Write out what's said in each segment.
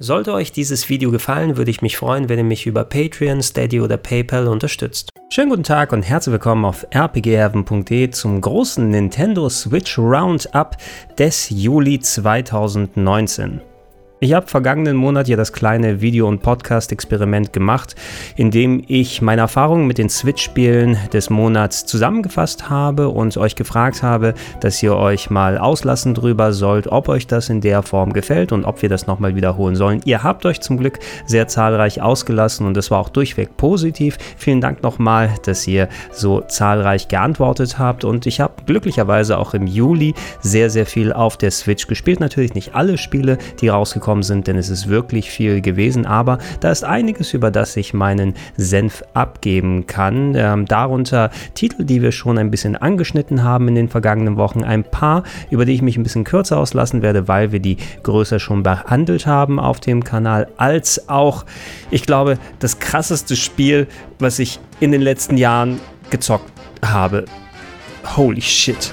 Sollte euch dieses Video gefallen, würde ich mich freuen, wenn ihr mich über Patreon, Steady oder PayPal unterstützt. Schönen guten Tag und herzlich willkommen auf rpgheaven.de zum großen Nintendo Switch Roundup des Juli 2019. Ich habe vergangenen Monat ja das kleine Video- und Podcast-Experiment gemacht, in dem ich meine Erfahrungen mit den Switch-Spielen des Monats zusammengefasst habe und euch gefragt habe, dass ihr euch mal auslassen drüber sollt, ob euch das in der Form gefällt und ob wir das nochmal wiederholen sollen. Ihr habt euch zum Glück sehr zahlreich ausgelassen und es war auch durchweg positiv. Vielen Dank nochmal, dass ihr so zahlreich geantwortet habt und ich habe glücklicherweise auch im Juli sehr, sehr viel auf der Switch gespielt. Natürlich nicht alle Spiele, die rausgekommen gekommen sind, denn es ist wirklich viel gewesen, aber da ist einiges, über das ich meinen Senf abgeben kann. Ähm, darunter Titel, die wir schon ein bisschen angeschnitten haben in den vergangenen Wochen, ein paar, über die ich mich ein bisschen kürzer auslassen werde, weil wir die größer schon behandelt haben auf dem Kanal, als auch, ich glaube, das krasseste Spiel, was ich in den letzten Jahren gezockt habe. Holy shit.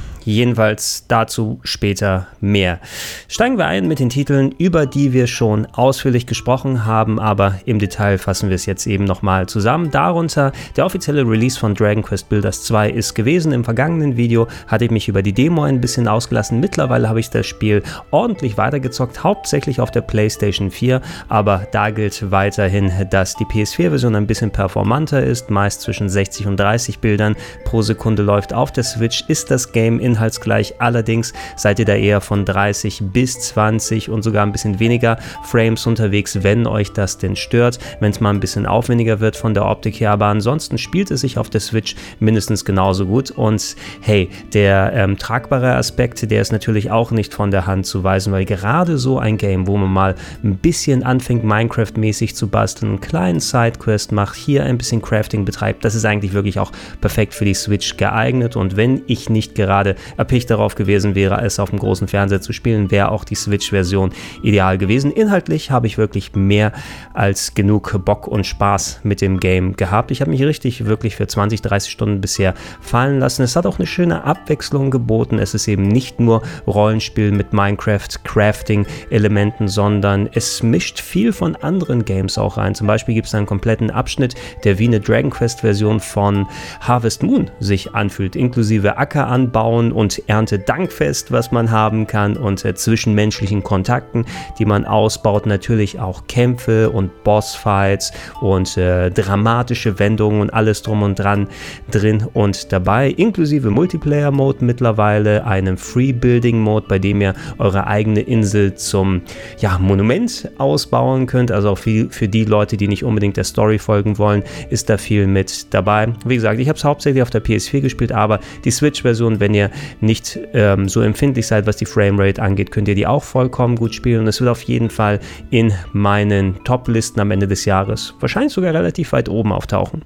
Jedenfalls dazu später mehr. Steigen wir ein mit den Titeln, über die wir schon ausführlich gesprochen haben, aber im Detail fassen wir es jetzt eben nochmal zusammen. Darunter der offizielle Release von Dragon Quest Builders 2 ist gewesen. Im vergangenen Video hatte ich mich über die Demo ein bisschen ausgelassen. Mittlerweile habe ich das Spiel ordentlich weitergezockt, hauptsächlich auf der PlayStation 4, aber da gilt weiterhin, dass die PS4-Version ein bisschen performanter ist, meist zwischen 60 und 30 Bildern pro Sekunde läuft. Auf der Switch ist das Game in inhaltsgleich. Allerdings seid ihr da eher von 30 bis 20 und sogar ein bisschen weniger Frames unterwegs, wenn euch das denn stört, wenn es mal ein bisschen aufwendiger wird von der Optik her. Aber ansonsten spielt es sich auf der Switch mindestens genauso gut. Und hey, der ähm, tragbare Aspekt, der ist natürlich auch nicht von der Hand zu weisen, weil gerade so ein Game, wo man mal ein bisschen anfängt, Minecraft-mäßig zu basteln, einen kleinen Sidequest macht, hier ein bisschen Crafting betreibt, das ist eigentlich wirklich auch perfekt für die Switch geeignet. Und wenn ich nicht gerade erpicht darauf gewesen wäre, es auf dem großen Fernseher zu spielen, wäre auch die Switch-Version ideal gewesen. Inhaltlich habe ich wirklich mehr als genug Bock und Spaß mit dem Game gehabt. Ich habe mich richtig wirklich für 20, 30 Stunden bisher fallen lassen. Es hat auch eine schöne Abwechslung geboten. Es ist eben nicht nur Rollenspiel mit Minecraft, Crafting-Elementen, sondern es mischt viel von anderen Games auch rein. Zum Beispiel gibt es einen kompletten Abschnitt, der wie eine Dragon Quest-Version von Harvest Moon sich anfühlt, inklusive Acker anbauen und Erntedankfest, was man haben kann und äh, zwischenmenschlichen Kontakten, die man ausbaut. Natürlich auch Kämpfe und Bossfights und äh, dramatische Wendungen und alles drum und dran drin und dabei, inklusive Multiplayer-Mode mittlerweile, einem Free-Building-Mode, bei dem ihr eure eigene Insel zum ja, Monument ausbauen könnt. Also auch viel für die Leute, die nicht unbedingt der Story folgen wollen, ist da viel mit dabei. Wie gesagt, ich habe es hauptsächlich auf der PS4 gespielt, aber die Switch-Version, wenn ihr nicht ähm, so empfindlich seid, was die Framerate angeht, könnt ihr die auch vollkommen gut spielen. Und es wird auf jeden Fall in meinen Top-Listen am Ende des Jahres wahrscheinlich sogar relativ weit oben auftauchen.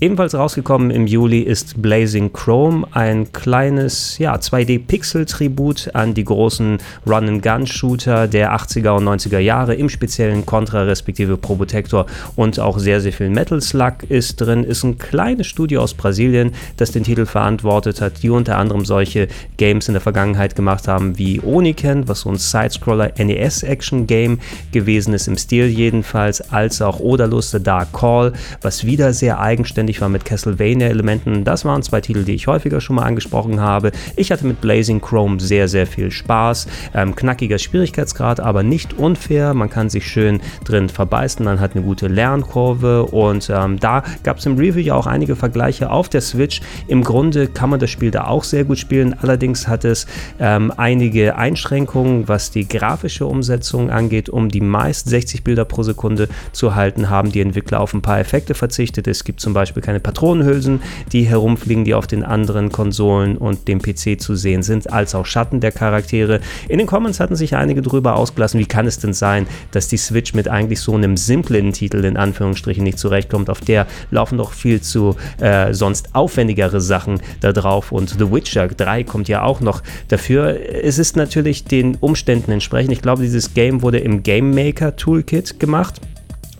Ebenfalls rausgekommen im Juli ist Blazing Chrome, ein kleines ja, 2D-Pixel-Tribut an die großen Run-and-Gun-Shooter der 80er und 90er Jahre, im speziellen Contra respektive Probotector und auch sehr, sehr viel Metal Slug ist drin. Ist ein kleines Studio aus Brasilien, das den Titel verantwortet hat, die unter anderem solche Games in der Vergangenheit gemacht haben wie Oniken, was so ein Sidescroller NES-Action-Game gewesen ist, im Stil jedenfalls, als auch Odalus The Dark Call, was wieder sehr eigenständig notwendig war mit Castlevania-Elementen. Das waren zwei Titel, die ich häufiger schon mal angesprochen habe. Ich hatte mit Blazing Chrome sehr, sehr viel Spaß. Ähm, knackiger Schwierigkeitsgrad, aber nicht unfair. Man kann sich schön drin verbeißen. Man hat eine gute Lernkurve und ähm, da gab es im Review ja auch einige Vergleiche auf der Switch. Im Grunde kann man das Spiel da auch sehr gut spielen. Allerdings hat es ähm, einige Einschränkungen, was die grafische Umsetzung angeht. Um die meist 60 Bilder pro Sekunde zu halten, haben die Entwickler auf ein paar Effekte verzichtet. Es gibt zum Beispiel Beispiel keine Patronenhülsen, die herumfliegen, die auf den anderen Konsolen und dem PC zu sehen sind, als auch Schatten der Charaktere. In den Comments hatten sich einige drüber ausgelassen, wie kann es denn sein, dass die Switch mit eigentlich so einem simplen Titel in Anführungsstrichen nicht zurechtkommt. Auf der laufen doch viel zu äh, sonst aufwendigere Sachen da drauf und The Witcher 3 kommt ja auch noch dafür. Es ist natürlich den Umständen entsprechend. Ich glaube, dieses Game wurde im Game Maker Toolkit gemacht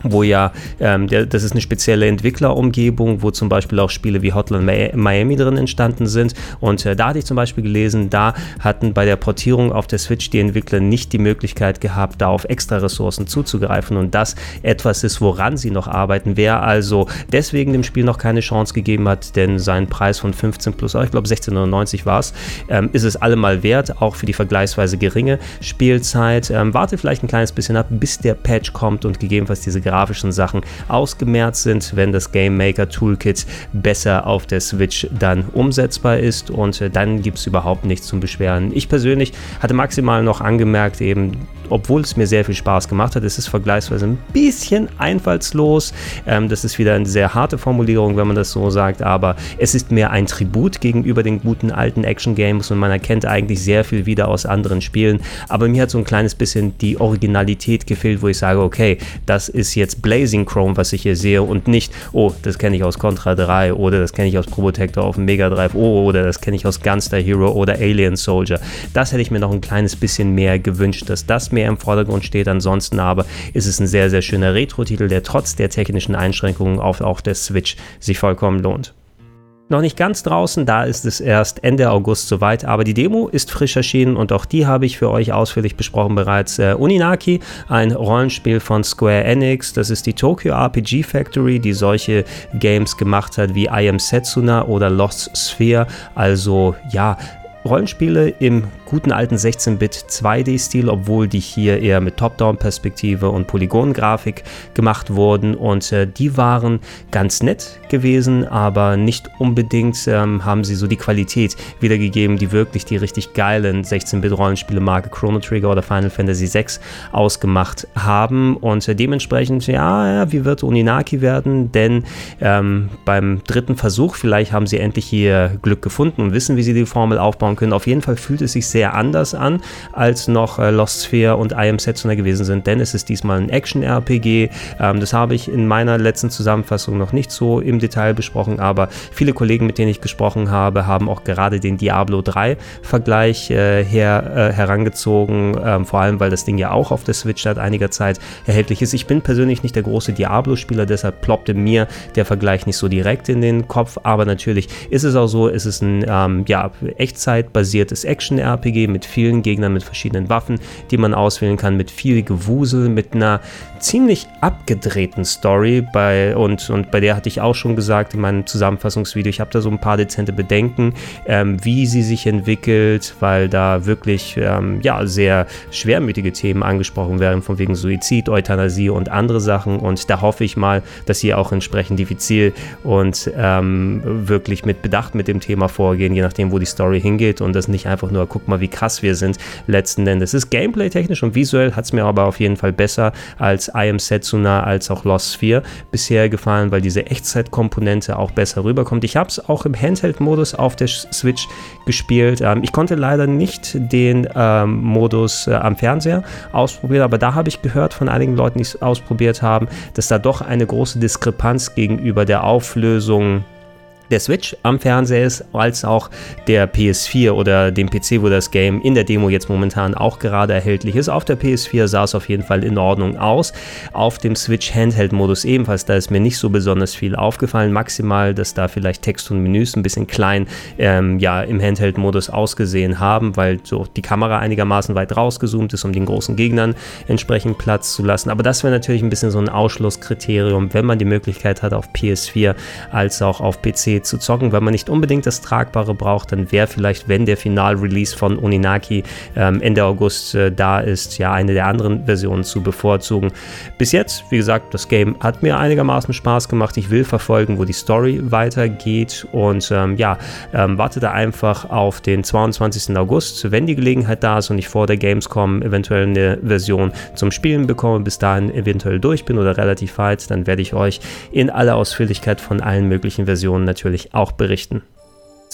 wo ja, ähm, der, das ist eine spezielle Entwicklerumgebung, wo zum Beispiel auch Spiele wie Hotline Miami drin entstanden sind. Und äh, da hatte ich zum Beispiel gelesen, da hatten bei der Portierung auf der Switch die Entwickler nicht die Möglichkeit gehabt, da auf extra Ressourcen zuzugreifen und das etwas ist, woran sie noch arbeiten. Wer also deswegen dem Spiel noch keine Chance gegeben hat, denn sein Preis von 15 plus, ich glaube 16,99 war es, ähm, ist es allemal wert, auch für die vergleichsweise geringe Spielzeit. Ähm, warte vielleicht ein kleines bisschen ab, bis der Patch kommt und gegebenenfalls diese grafischen Sachen ausgemerzt sind, wenn das Game Maker Toolkit besser auf der Switch dann umsetzbar ist und äh, dann gibt es überhaupt nichts zum Beschweren. Ich persönlich hatte maximal noch angemerkt, eben obwohl es mir sehr viel Spaß gemacht hat, ist es vergleichsweise ein bisschen einfallslos. Ähm, das ist wieder eine sehr harte Formulierung, wenn man das so sagt, aber es ist mehr ein Tribut gegenüber den guten alten Action-Games und man erkennt eigentlich sehr viel wieder aus anderen Spielen. Aber mir hat so ein kleines bisschen die Originalität gefehlt, wo ich sage, okay, das ist jetzt Blazing Chrome, was ich hier sehe und nicht, oh, das kenne ich aus Contra 3 oder das kenne ich aus Probotector auf dem Mega Drive oh, oder das kenne ich aus Gunster Hero oder Alien Soldier. Das hätte ich mir noch ein kleines bisschen mehr gewünscht, dass das mehr im Vordergrund steht. Ansonsten aber ist es ein sehr, sehr schöner Retro-Titel, der trotz der technischen Einschränkungen auf auch der Switch sich vollkommen lohnt. Noch nicht ganz draußen, da ist es erst Ende August soweit, aber die Demo ist frisch erschienen und auch die habe ich für euch ausführlich besprochen bereits. Äh, Uninaki, ein Rollenspiel von Square Enix, das ist die Tokyo RPG Factory, die solche Games gemacht hat wie I Am Setsuna oder Lost Sphere, also ja, Rollenspiele im guten alten 16-Bit 2D-Stil, obwohl die hier eher mit Top-Down-Perspektive und Polygongrafik gemacht wurden. Und äh, die waren ganz nett gewesen, aber nicht unbedingt ähm, haben sie so die Qualität wiedergegeben, die wirklich die richtig geilen 16-Bit-Rollenspiele Marke Chrono Trigger oder Final Fantasy VI ausgemacht haben. Und äh, dementsprechend, ja, ja, wie wird Uninaki werden, denn ähm, beim dritten Versuch, vielleicht haben sie endlich hier Glück gefunden und wissen, wie sie die Formel aufbauen können. Auf jeden Fall fühlt es sich sehr anders an, als noch äh, Lost Sphere und I Am Setsuna gewesen sind, denn es ist diesmal ein Action-RPG. Ähm, das habe ich in meiner letzten Zusammenfassung noch nicht so im Detail besprochen, aber viele Kollegen, mit denen ich gesprochen habe, haben auch gerade den Diablo 3 Vergleich äh, her, äh, herangezogen, ähm, vor allem weil das Ding ja auch auf der Switch seit einiger Zeit erhältlich ist. Ich bin persönlich nicht der große Diablo-Spieler, deshalb ploppte mir der Vergleich nicht so direkt in den Kopf, aber natürlich ist es auch so, es ist ein ähm, ja, Echtzeitbasiertes Action-RPG mit vielen Gegnern, mit verschiedenen Waffen, die man auswählen kann, mit viel Gewusel, mit einer ziemlich abgedrehten Story bei, und, und bei der hatte ich auch schon gesagt in meinem Zusammenfassungsvideo, ich habe da so ein paar dezente Bedenken, ähm, wie sie sich entwickelt, weil da wirklich ähm, ja, sehr schwermütige Themen angesprochen werden, von wegen Suizid, Euthanasie und andere Sachen und da hoffe ich mal, dass sie auch entsprechend diffizil und ähm, wirklich mit Bedacht mit dem Thema vorgehen, je nachdem, wo die Story hingeht und das nicht einfach nur, guck mal, wie krass wir sind, letzten Endes. Es ist gameplay-technisch und visuell hat es mir aber auf jeden Fall besser als I Am Setsuna als auch Lost Sphere bisher gefallen, weil diese Echtzeitkomponente auch besser rüberkommt. Ich habe es auch im Handheld-Modus auf der Switch gespielt. Ähm, ich konnte leider nicht den ähm, Modus äh, am Fernseher ausprobieren, aber da habe ich gehört von einigen Leuten, die es ausprobiert haben, dass da doch eine große Diskrepanz gegenüber der Auflösung der Switch am Fernseher ist, als auch der PS4 oder dem PC, wo das Game in der Demo jetzt momentan auch gerade erhältlich ist. Auf der PS4 sah es auf jeden Fall in Ordnung aus. Auf dem Switch Handheld-Modus ebenfalls, da ist mir nicht so besonders viel aufgefallen. Maximal, dass da vielleicht Text und Menüs ein bisschen klein ähm, ja, im Handheld-Modus ausgesehen haben, weil so die Kamera einigermaßen weit rausgezoomt ist, um den großen Gegnern entsprechend Platz zu lassen. Aber das wäre natürlich ein bisschen so ein Ausschlusskriterium, wenn man die Möglichkeit hat, auf PS4 als auch auf PC zu zocken. Wenn man nicht unbedingt das Tragbare braucht, dann wäre vielleicht, wenn der Final-Release von Oninaki ähm, Ende August äh, da ist, ja eine der anderen Versionen zu bevorzugen. Bis jetzt, wie gesagt, das Game hat mir einigermaßen Spaß gemacht. Ich will verfolgen, wo die Story weitergeht und ähm, ja, ähm, warte da einfach auf den 22. August, wenn die Gelegenheit da ist und ich vor der Gamescom eventuell eine Version zum Spielen bekomme, bis dahin eventuell durch bin oder relativ weit, dann werde ich euch in aller Ausführlichkeit von allen möglichen Versionen natürlich auch berichten.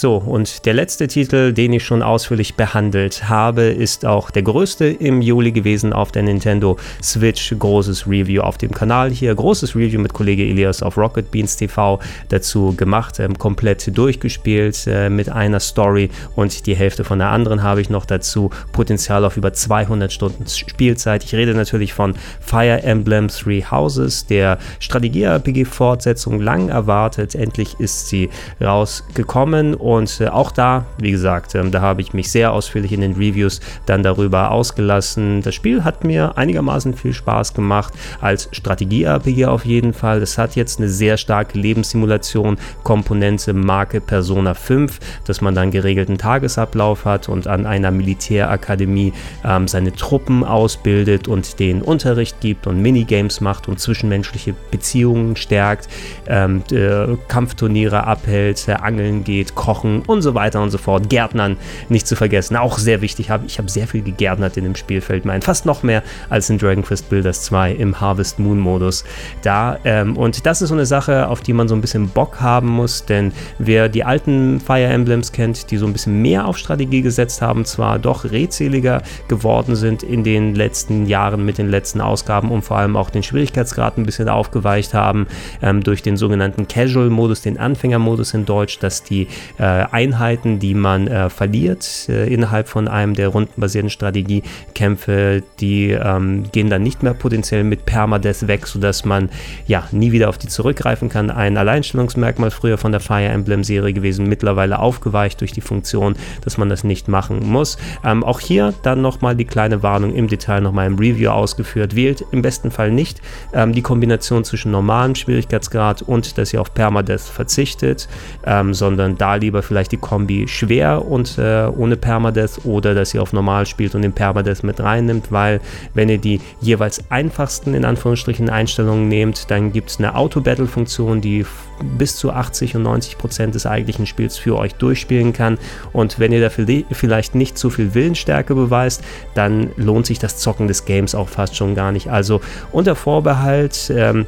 So, und der letzte Titel, den ich schon ausführlich behandelt habe, ist auch der größte im Juli gewesen auf der Nintendo Switch. Großes Review auf dem Kanal hier. Großes Review mit Kollege Elias auf Rocket Beans TV dazu gemacht. Ähm, komplett durchgespielt äh, mit einer Story und die Hälfte von der anderen habe ich noch dazu. Potenzial auf über 200 Stunden Spielzeit. Ich rede natürlich von Fire Emblem Three Houses, der Strategie-RPG-Fortsetzung lang erwartet. Endlich ist sie rausgekommen äh, auch da, wie gesagt, ähm, da habe ich mich sehr ausführlich in den Reviews dann darüber ausgelassen. Das Spiel hat mir einigermaßen viel Spaß gemacht, als Strategie-RPG auf jeden Fall. Es hat jetzt eine sehr starke Lebenssimulation, Komponente Marke Persona 5, dass man dann geregelten Tagesablauf hat und an einer Militärakademie ähm, seine Truppen ausbildet und den Unterricht gibt und Minigames macht und zwischenmenschliche Beziehungen stärkt, ähm, äh, Kampfturniere abhält, äh, angeln geht, Kochen und so weiter und so fort. Gärtnern nicht zu vergessen, auch sehr wichtig. Ich habe sehr viel gegärtnert in dem Spiel, fällt. Fast noch mehr als in Dragon Quest Builders 2 im Harvest Moon Modus. Da, ähm, und das ist so eine Sache, auf die man so ein bisschen Bock haben muss, denn wer die alten Fire Emblems kennt, die so ein bisschen mehr auf Strategie gesetzt haben, zwar doch redseliger geworden sind in den letzten Jahren mit den letzten Ausgaben und vor allem auch den Schwierigkeitsgrad ein bisschen aufgeweicht haben ähm, durch den sogenannten Casual-Modus, den Anfängermodus in Deutsch, dass die äh, Einheiten, die man äh, verliert äh, innerhalb von einem der rundenbasierten Strategiekämpfe, die ähm, gehen dann nicht mehr potenziell mit Permadeath weg, sodass man ja nie wieder auf die zurückgreifen kann. Ein Alleinstellungsmerkmal früher von der Fire Emblem Serie gewesen, mittlerweile aufgeweicht durch die Funktion, dass man das nicht machen muss. Ähm, auch hier dann nochmal die kleine Warnung im Detail nochmal im Review ausgeführt. Wählt im besten Fall nicht ähm, die Kombination zwischen normalem Schwierigkeitsgrad und dass ihr auf Permadeath verzichtet, ähm, sondern da lieber lieber vielleicht die Kombi schwer und äh, ohne Permadeath oder dass ihr auf normal spielt und den Permadeath mit reinnimmt, weil wenn ihr die jeweils einfachsten in Anführungsstrichen Einstellungen nehmt, dann gibt es eine Auto-Battle-Funktion, die bis zu 80 und 90 Prozent des eigentlichen Spiels für euch durchspielen kann. Und wenn ihr dafür vielleicht nicht zu viel Willensstärke beweist, dann lohnt sich das Zocken des Games auch fast schon gar nicht. Also unter Vorbehalt, ähm,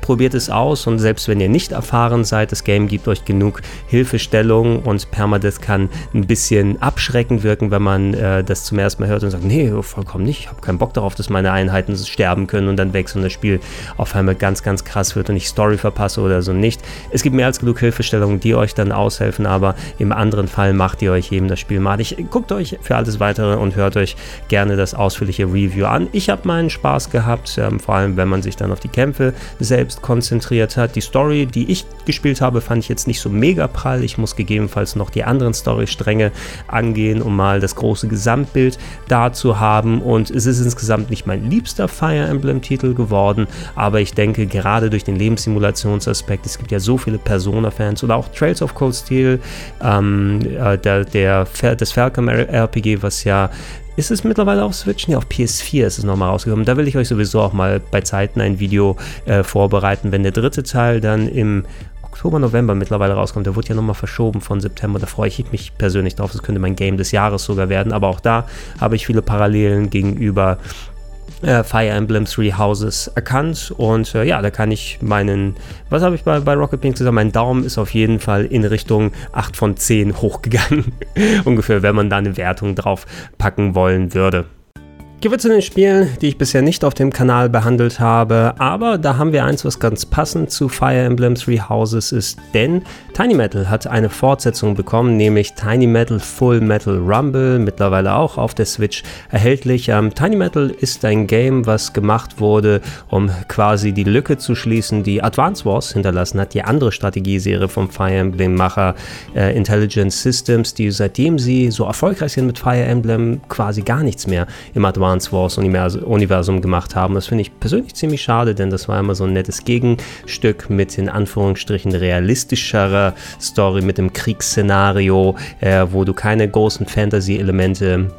Probiert es aus und selbst wenn ihr nicht erfahren seid, das Game gibt euch genug Hilfestellung und Permadeath kann ein bisschen abschreckend wirken, wenn man äh, das zum ersten Mal hört und sagt, nee, vollkommen nicht, ich habe keinen Bock darauf, dass meine Einheiten sterben können und dann wechseln das Spiel auf einmal ganz, ganz krass wird und ich Story verpasse oder so nicht. Es gibt mehr als genug Hilfestellungen, die euch dann aushelfen, aber im anderen Fall macht ihr euch eben das Spiel malig. Guckt euch für alles weitere und hört euch gerne das ausführliche Review an. Ich habe meinen Spaß gehabt, ähm, vor allem wenn man sich dann auf die Kämpfe selbst selbst konzentriert hat. Die Story, die ich gespielt habe, fand ich jetzt nicht so mega prall. Ich muss gegebenenfalls noch die anderen Storystränge angehen, um mal das große Gesamtbild da zu haben. Und es ist insgesamt nicht mein liebster Fire Emblem-Titel geworden, aber ich denke, gerade durch den Lebenssimulationsaspekt, es gibt ja so viele Persona-Fans oder auch Trails of Cold Steel, ähm, äh, der, der, das Falcom RPG, was ja ist es mittlerweile auf Switch? Nee, auf PS4 ist es nochmal rausgekommen. Da will ich euch sowieso auch mal bei Zeiten ein Video äh, vorbereiten, wenn der dritte Teil dann im Oktober, November mittlerweile rauskommt. Der wurde ja nochmal verschoben von September. Da freue ich mich persönlich drauf. Das könnte mein Game des Jahres sogar werden. Aber auch da habe ich viele Parallelen gegenüber äh, Fire Emblem Three Houses erkannt und äh, ja, da kann ich meinen, was habe ich bei, bei Rocket Pink gesagt? Mein Daumen ist auf jeden Fall in Richtung 8 von 10 hochgegangen. Ungefähr, wenn man da eine Wertung drauf packen wollen würde. Gehen wir zu den Spielen, die ich bisher nicht auf dem Kanal behandelt habe, aber da haben wir eins, was ganz passend zu Fire Emblem Three Houses ist, denn Tiny Metal hat eine Fortsetzung bekommen, nämlich Tiny Metal Full Metal Rumble, mittlerweile auch auf der Switch erhältlich. Ähm, Tiny Metal ist ein Game, was gemacht wurde, um quasi die Lücke zu schließen, die Advance Wars hinterlassen hat, die andere Strategieserie vom Fire Emblem-Macher äh, Intelligent Systems, die seitdem sie so erfolgreich sind mit Fire Emblem quasi gar nichts mehr im Advance Advance Wars Universum gemacht haben. Das finde ich persönlich ziemlich schade, denn das war immer so ein nettes Gegenstück mit in Anführungsstrichen realistischeren Computer-Story mit dem Kriegsszenario, äh, wo du keine großen Fantasy-Elemente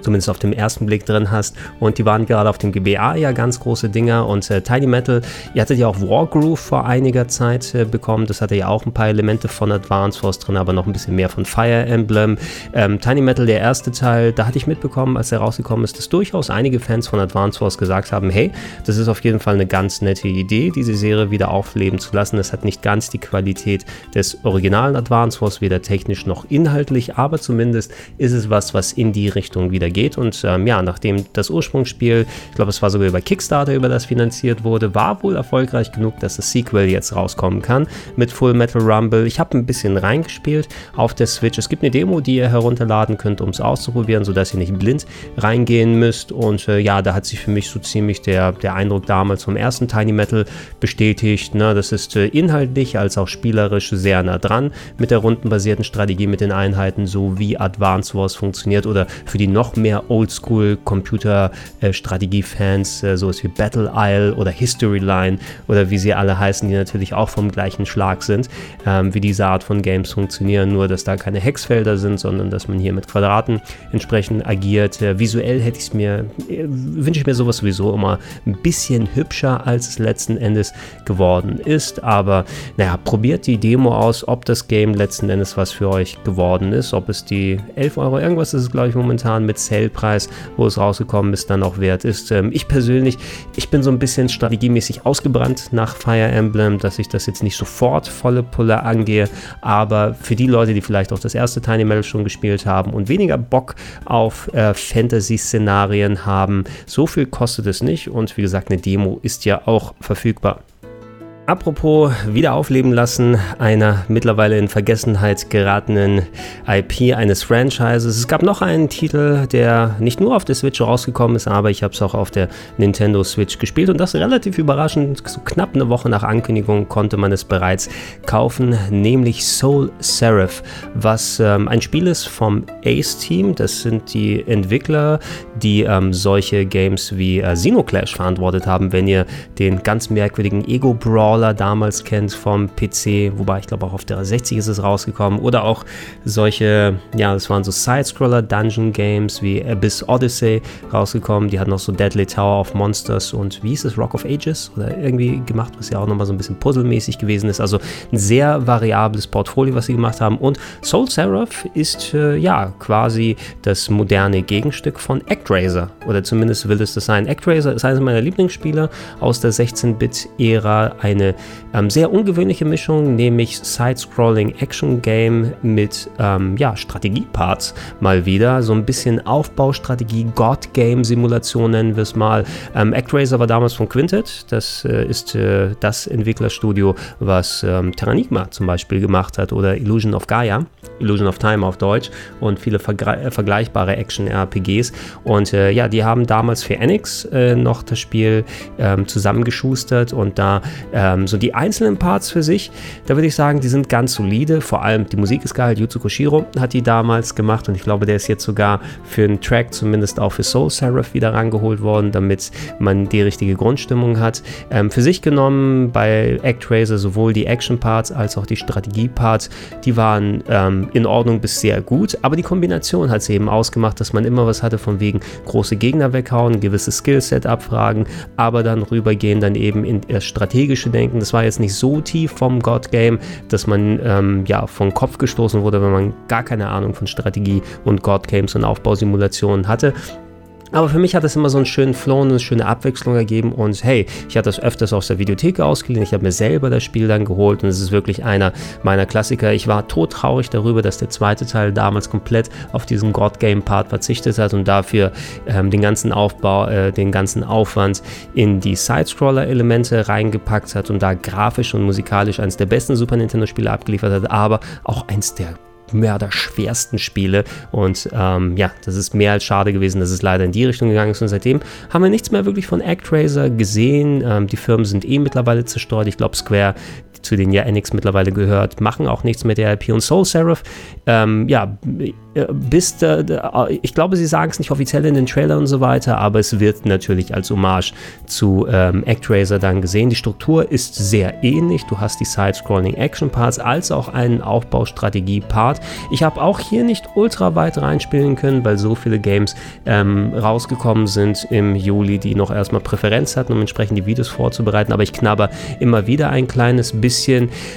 zumindest auf dem ersten Blick drin hast. Und die waren gerade auf dem GBA ja ganz große Dinger. Und äh, Tiny Metal, ihr hattet ja auch Wargroove vor einiger Zeit äh, bekommen. Das hatte ja auch ein paar Elemente von Advance Force drin, aber noch ein bisschen mehr von Fire Emblem. Ähm, Tiny Metal, der erste Teil, da hatte ich mitbekommen, als er rausgekommen ist, dass durchaus einige Fans von Advance Force gesagt haben, hey, das ist auf jeden Fall eine ganz nette Idee, diese Serie wieder aufleben zu lassen. Es hat nicht ganz die Qualität des originalen Advance Force, weder technisch noch inhaltlich, aber zumindest ist es was, was in die Richtung wieder geht. Und ähm, ja, nachdem das Ursprungsspiel, ich glaube, es war sogar über Kickstarter, über das finanziert wurde, war wohl erfolgreich genug, dass das Sequel jetzt rauskommen kann mit Full Metal Rumble. Ich habe ein bisschen reingespielt auf der Switch. Es gibt eine Demo, die ihr herunterladen könnt, um es auszuprobieren, sodass ihr nicht blind reingehen müsst. Und äh, ja, da hat sich für mich so ziemlich der, der Eindruck damals vom ersten Tiny Metal bestätigt. Ne? Das ist äh, inhaltlich als auch spielerisch sehr nah dran mit der rundenbasierten Strategie mit den Einheiten, so wie Advance Wars funktioniert oder für die noch mehr Oldschool Computer-Strategie-Fans, äh, sowas wie Battle Isle oder History Line oder wie sie alle heißen, die natürlich auch vom gleichen Schlag sind, ähm, wie diese Art von Games funktionieren, nur dass da keine Hexfelder sind, sondern dass man hier mit Quadraten entsprechend agiert. Äh, visuell hätte ich es mir, äh, wünsche ich mir sowas sowieso immer ein bisschen hübscher, als es letzten Endes geworden ist, aber naja, probiert die Demo aus, ob das Game letzten Endes was für euch geworden ist, ob es die 11 Euro irgendwas ist glaube ich momentan mit Sale-Preis, wo es rausgekommen ist, dann auch wert ist. Ähm, ich persönlich, ich bin so ein bisschen strategiemäßig ausgebrannt nach Fire Emblem, dass ich das jetzt nicht sofort volle Pulle angehe, aber für die Leute, die vielleicht auch das erste Tiny Metal schon gespielt haben und weniger Bock auf äh, Fantasy-Szenarien haben, so viel kostet es nicht und wie gesagt, eine Demo ist ja auch verfügbar. Apropos wieder aufleben lassen einer mittlerweile in Vergessenheit geratenen IP eines Franchises. Es gab noch einen Titel, der nicht nur auf der Switch rausgekommen ist, aber ich habe es auch auf der Nintendo Switch gespielt und das relativ überraschend. So knapp eine Woche nach Ankündigung konnte man es bereits kaufen, nämlich Soul Seraph, was ähm, ein Spiel ist vom Ace Team. Das sind die Entwickler, die ähm, solche Games wie äh, Xenoclash verantwortet haben. Wenn ihr den ganz merkwürdigen Ego Brawl Brawler damals kennt vom PC, wobei ich glaube auch auf der 60 ist es rausgekommen. Oder auch solche, ja, das waren so Side-Scroller Dungeon Games wie Abyss Odyssey rausgekommen. Die hatten auch so Deadly Tower of Monsters und wie hieß es, Rock of Ages oder irgendwie gemacht, was ja auch nochmal so ein bisschen puzzlemäßig gewesen ist. Also ein sehr variables Portfolio, was sie gemacht haben. Und Soul Seraph ist äh, ja quasi das moderne Gegenstück von ActRaiser oder zumindest will es das sein. ActRaiser ist eines meiner Lieblingsspiele aus der 16-Bit-Ära, eine ähm, sehr ungewöhnliche Mischung, nämlich Side-Scrolling Action Game mit ähm, ja, Strategieparts mal wieder. So ein bisschen Aufbaustrategie, God Game Simulation nennen wir es mal. Ähm, ActRaiser war damals von Quintet. Das äh, ist äh, das Entwicklerstudio, was ähm, Terranigma zum Beispiel gemacht hat oder Illusion of Gaia, Illusion of Time auf Deutsch und viele äh, vergleichbare Action-RPGs. Und äh, ja, die haben damals für Enix äh, noch das Spiel ähm, zusammengeschustert und da ähm, ähm, so die einzelnen Parts für sich, da würde ich sagen, die sind ganz solide. Vor allem die Musik ist geil. Yuzo Koshiro hat die damals gemacht und ich glaube, der ist jetzt sogar für einen Track zumindest auch für Soul Seraph wieder rangeholt worden, damit man die richtige Grundstimmung hat. Ähm, für sich genommen bei ActRaiser sowohl die Action-Parts als auch die Strategie-Parts, die waren ähm, in Ordnung bis sehr gut, aber die Kombination hat es eben ausgemacht, dass man immer was hatte von wegen große Gegner weghauen, gewisses Skillset abfragen, aber dann rübergehen dann eben in das strategische Denken denken, das war jetzt nicht so tief vom God Game, dass man ähm, ja vom Kopf gestoßen wurde, wenn man gar keine Ahnung von Strategie und God Games und Aufbausimulationen hatte. Aber für mich hat es immer so einen schönen Flow und eine schöne Abwechslung ergeben. Und hey, ich hatte das öfters aus der Videothek ausgeliehen. Ich habe mir selber das Spiel dann geholt und es ist wirklich einer meiner Klassiker. Ich war todtraurig darüber, dass der zweite Teil damals komplett auf diesen God Game Part verzichtet hat und dafür ähm, den ganzen Aufbau, äh, den ganzen Aufwand in die Side-Scroller-Elemente reingepackt hat und da grafisch und musikalisch eines der besten Super Nintendo-Spiele abgeliefert hat, aber auch eins der mörderschwersten Spiele. Und ähm, ja, das ist mehr als schade gewesen, dass es leider in die Richtung gegangen ist. Und seitdem haben wir nichts mehr wirklich von ActRaiser gesehen. Ähm, die Firmen sind eh mittlerweile zerstreut. Ich glaube, Square zu denen ja Enix mittlerweile gehört, machen auch nichts mit der IP und Soul Seraph. Ähm, ja, äh, bis, äh, ich glaube, sie sagen es nicht offiziell in den Trailer und so weiter, aber es wird natürlich als Hommage zu ähm, ActRaiser dann gesehen. Die Struktur ist sehr ähnlich. Du hast die Side-Scrolling Action Parts als auch einen Aufbaustrategie-Part. Ich habe auch hier nicht ultra weit reinspielen können, weil so viele Games ähm, rausgekommen sind im Juli, die noch erstmal Präferenz hatten, um entsprechend die Videos vorzubereiten. Aber ich knabber immer wieder ein kleines bisschen.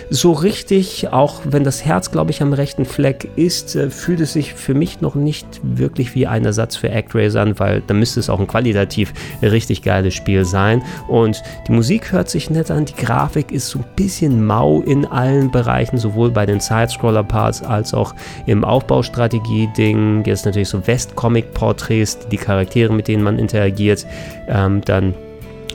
So richtig, auch wenn das Herz, glaube ich, am rechten Fleck ist, äh, fühlt es sich für mich noch nicht wirklich wie ein Ersatz für ActRaiser an, weil da müsste es auch ein qualitativ richtig geiles Spiel sein. Und die Musik hört sich nett an, die Grafik ist so ein bisschen mau in allen Bereichen, sowohl bei den Side-Scroller-Parts als auch im Aufbaustrategie-Ding. Jetzt natürlich so West-Comic-Porträts, die Charaktere, mit denen man interagiert, ähm, dann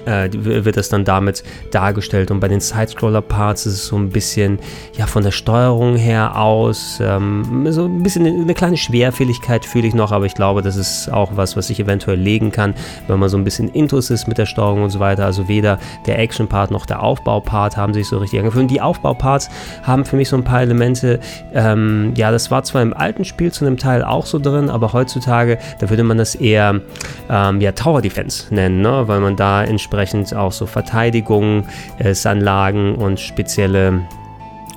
äh, wird das dann damit dargestellt. Und bei den Side-Scroller-Parts ist es so ein bisschen, ja, von der Steuerung her aus, ähm, so ein bisschen eine kleine Schwerfälligkeit fühle ich noch, aber ich glaube, das ist auch was, was ich eventuell legen kann, wenn man so ein bisschen intus ist mit der Steuerung und so weiter. Also weder der Action-Part noch der Aufbau-Part haben sich so richtig angefühlt. Die Aufbau-Parts haben für mich so ein paar Elemente, ähm, ja, das war zwar im alten Spiel zu einem Teil auch so drin, aber heutzutage, da würde man das eher, ähm, ja, Tower Defense nennen, ne? weil man da entsprechend entsprechend auch so Verteidigungsanlagen und spezielle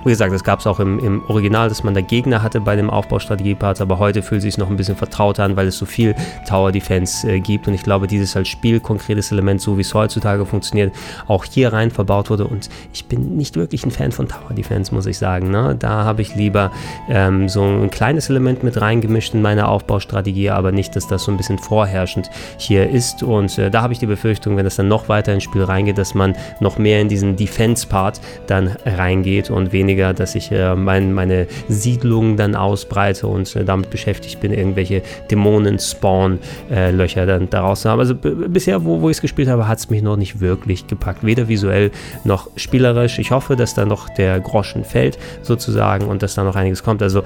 wie gesagt, das gab es auch im, im, Original, dass man da Gegner hatte bei dem Aufbaustrategie-Parts, aber heute fühlt es sich noch ein bisschen vertrauter an, weil es so viel Tower Defense äh, gibt und ich glaube, dieses als Spiel konkretes Element, so wie es heutzutage funktioniert, auch hier rein verbaut wurde und ich bin nicht wirklich ein Fan von Tower Defense, muss ich sagen. Ne? Da habe ich lieber ähm, so ein kleines Element mit reingemischt in meine Aufbaustrategie, aber nicht, dass das so ein bisschen vorherrschend hier ist und äh, da habe ich die Befürchtung, wenn es dann noch weiter ins Spiel reingeht, dass man noch mehr in diesen Defense-Part dann reingeht und weniger weniger, dass ich äh, mein, meine Siedlung dann ausbreite und äh, damit beschäftigt bin, irgendwelche Dämonen-Spawn-Löcher dann daraus zu haben. Also bisher, wo, wo ich es gespielt habe, hat es mich noch nicht wirklich gepackt. Weder visuell noch spielerisch. Ich hoffe, dass da noch der Groschen fällt, sozusagen, und dass da noch einiges kommt. Also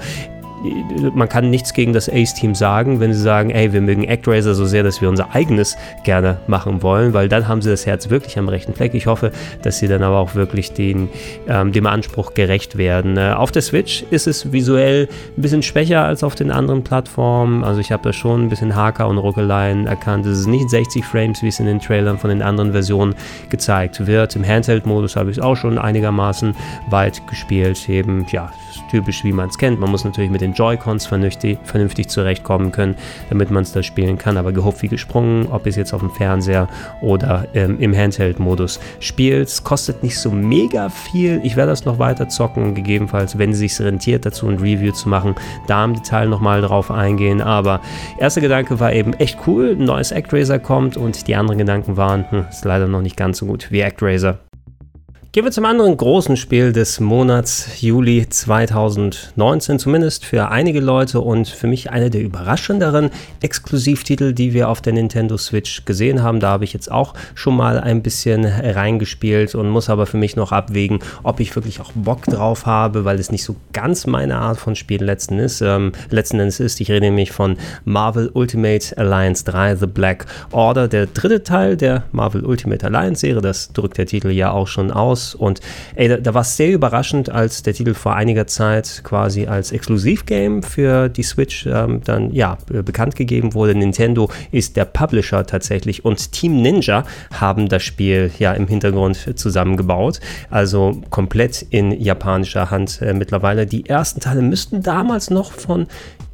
man kann nichts gegen das Ace-Team sagen, wenn sie sagen, ey, wir mögen ActRaiser so sehr, dass wir unser eigenes gerne machen wollen, weil dann haben sie das Herz wirklich am rechten Fleck. Ich hoffe, dass sie dann aber auch wirklich den, ähm, dem Anspruch gerecht werden. Äh, auf der Switch ist es visuell ein bisschen schwächer als auf den anderen Plattformen. Also ich habe da schon ein bisschen Haker und Ruckeleien erkannt. Es ist nicht 60 Frames, wie es in den Trailern von den anderen Versionen gezeigt wird. Im Handheld-Modus habe ich es auch schon einigermaßen weit gespielt. Eben, ja, typisch, wie man es kennt. Man muss natürlich mit den Joy-Cons vernünftig, vernünftig zurechtkommen können, damit man es da spielen kann. Aber gehupft wie gesprungen, ob es jetzt auf dem Fernseher oder ähm, im Handheld-Modus spielt. Es kostet nicht so mega viel. Ich werde das noch weiter zocken, gegebenenfalls, wenn es sich rentiert, dazu ein Review zu machen, da im Detail nochmal drauf eingehen. Aber erster Gedanke war eben echt cool, ein neues ActRaiser kommt und die anderen Gedanken waren, hm, ist leider noch nicht ganz so gut wie ActRaiser. Gehen wir zum anderen großen Spiel des Monats Juli 2019, zumindest für einige Leute und für mich einer der überraschenderen Exklusivtitel, die wir auf der Nintendo Switch gesehen haben. Da habe ich jetzt auch schon mal ein bisschen reingespielt und muss aber für mich noch abwägen, ob ich wirklich auch Bock drauf habe, weil es nicht so ganz meine Art von Spiel letzten, ist, ähm, letzten Endes ist. Ich rede nämlich von Marvel Ultimate Alliance 3 The Black Order, der dritte Teil der Marvel Ultimate Alliance Serie. Das drückt der Titel ja auch schon aus. Und ey, da, da war es sehr überraschend, als der Titel vor einiger Zeit quasi als Exklusivgame für die Switch ähm, dann ja bekannt gegeben wurde. Nintendo ist der Publisher tatsächlich und Team Ninja haben das Spiel ja im Hintergrund zusammengebaut. Also komplett in japanischer Hand äh, mittlerweile. Die ersten Teile müssten damals noch von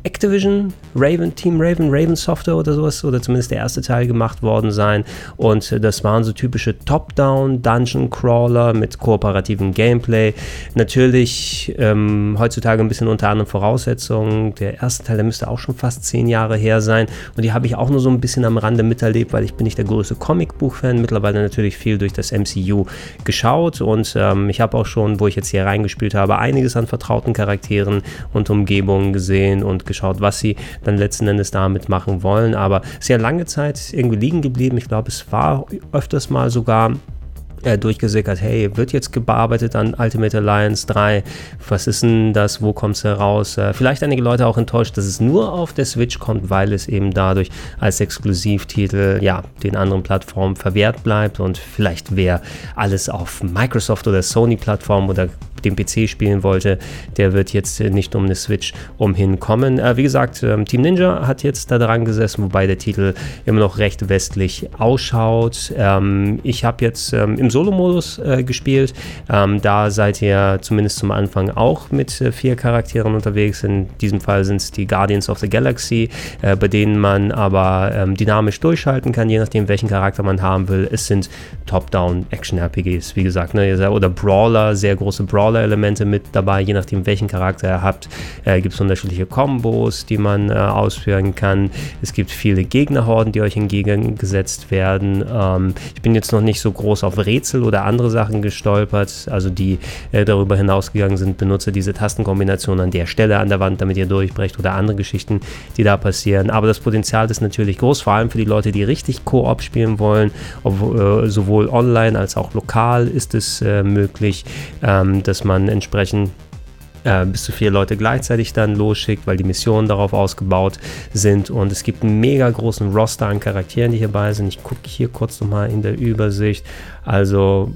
Activision, Raven, Team Raven, Raven Software oder sowas, oder zumindest der erste Teil gemacht worden sein. Und das waren so typische Top-Down Dungeon Crawler mit kooperativem Gameplay. Natürlich ähm, heutzutage ein bisschen unter anderen Voraussetzungen. Der erste Teil, der müsste auch schon fast zehn Jahre her sein. Und die habe ich auch nur so ein bisschen am Rande miterlebt, weil ich bin nicht der größte Comicbuch-Fan. Mittlerweile natürlich viel durch das MCU geschaut. Und ähm, ich habe auch schon, wo ich jetzt hier reingespielt habe, einiges an vertrauten Charakteren und Umgebungen gesehen und geschaut, was sie dann letzten Endes damit machen wollen. Aber sehr lange Zeit irgendwie liegen geblieben. Ich glaube, es war öfters mal sogar äh, durchgesickert, hey, wird jetzt gearbeitet an Ultimate Alliance 3? Was ist denn das? Wo kommt es heraus? Äh, vielleicht einige Leute auch enttäuscht, dass es nur auf der Switch kommt, weil es eben dadurch als Exklusivtitel ja den anderen Plattformen verwehrt bleibt und vielleicht wer alles auf Microsoft oder Sony Plattform oder dem PC spielen wollte, der wird jetzt nicht um eine Switch umhin kommen. Äh, wie gesagt, ähm, Team Ninja hat jetzt da dran gesessen, wobei der Titel immer noch recht westlich ausschaut. Ähm, ich habe jetzt ähm, im Solo-Modus äh, gespielt. Ähm, da seid ihr zumindest zum Anfang auch mit äh, vier Charakteren unterwegs. In diesem Fall sind es die Guardians of the Galaxy, äh, bei denen man aber ähm, dynamisch durchschalten kann, je nachdem, welchen Charakter man haben will. Es sind Top-Down-Action-RPGs, wie gesagt, ne? oder Brawler, sehr große Brawler Brawler-Elemente mit dabei, je nachdem welchen Charakter ihr habt. Äh, gibt es unterschiedliche Kombos, die man äh, ausführen kann. Es gibt viele Gegnerhorden, die euch entgegengesetzt werden. Ähm, ich bin jetzt noch nicht so groß auf Rätsel oder andere Sachen gestolpert, also die äh, darüber hinausgegangen sind. Benutze diese Tastenkombination an der Stelle an der Wand, damit ihr durchbrecht oder andere Geschichten, die da passieren. Aber das Potenzial ist natürlich groß, vor allem für die Leute, die richtig Koop spielen wollen. Ob, äh, sowohl online als auch lokal ist es äh, möglich, ähm, dass man entsprechend äh, bis zu vier Leute gleichzeitig dann losschickt, weil die Missionen darauf ausgebaut sind. Und es gibt einen mega großen Roster an Charakteren, die hierbei sind. Ich gucke hier kurz nochmal in der Übersicht. Also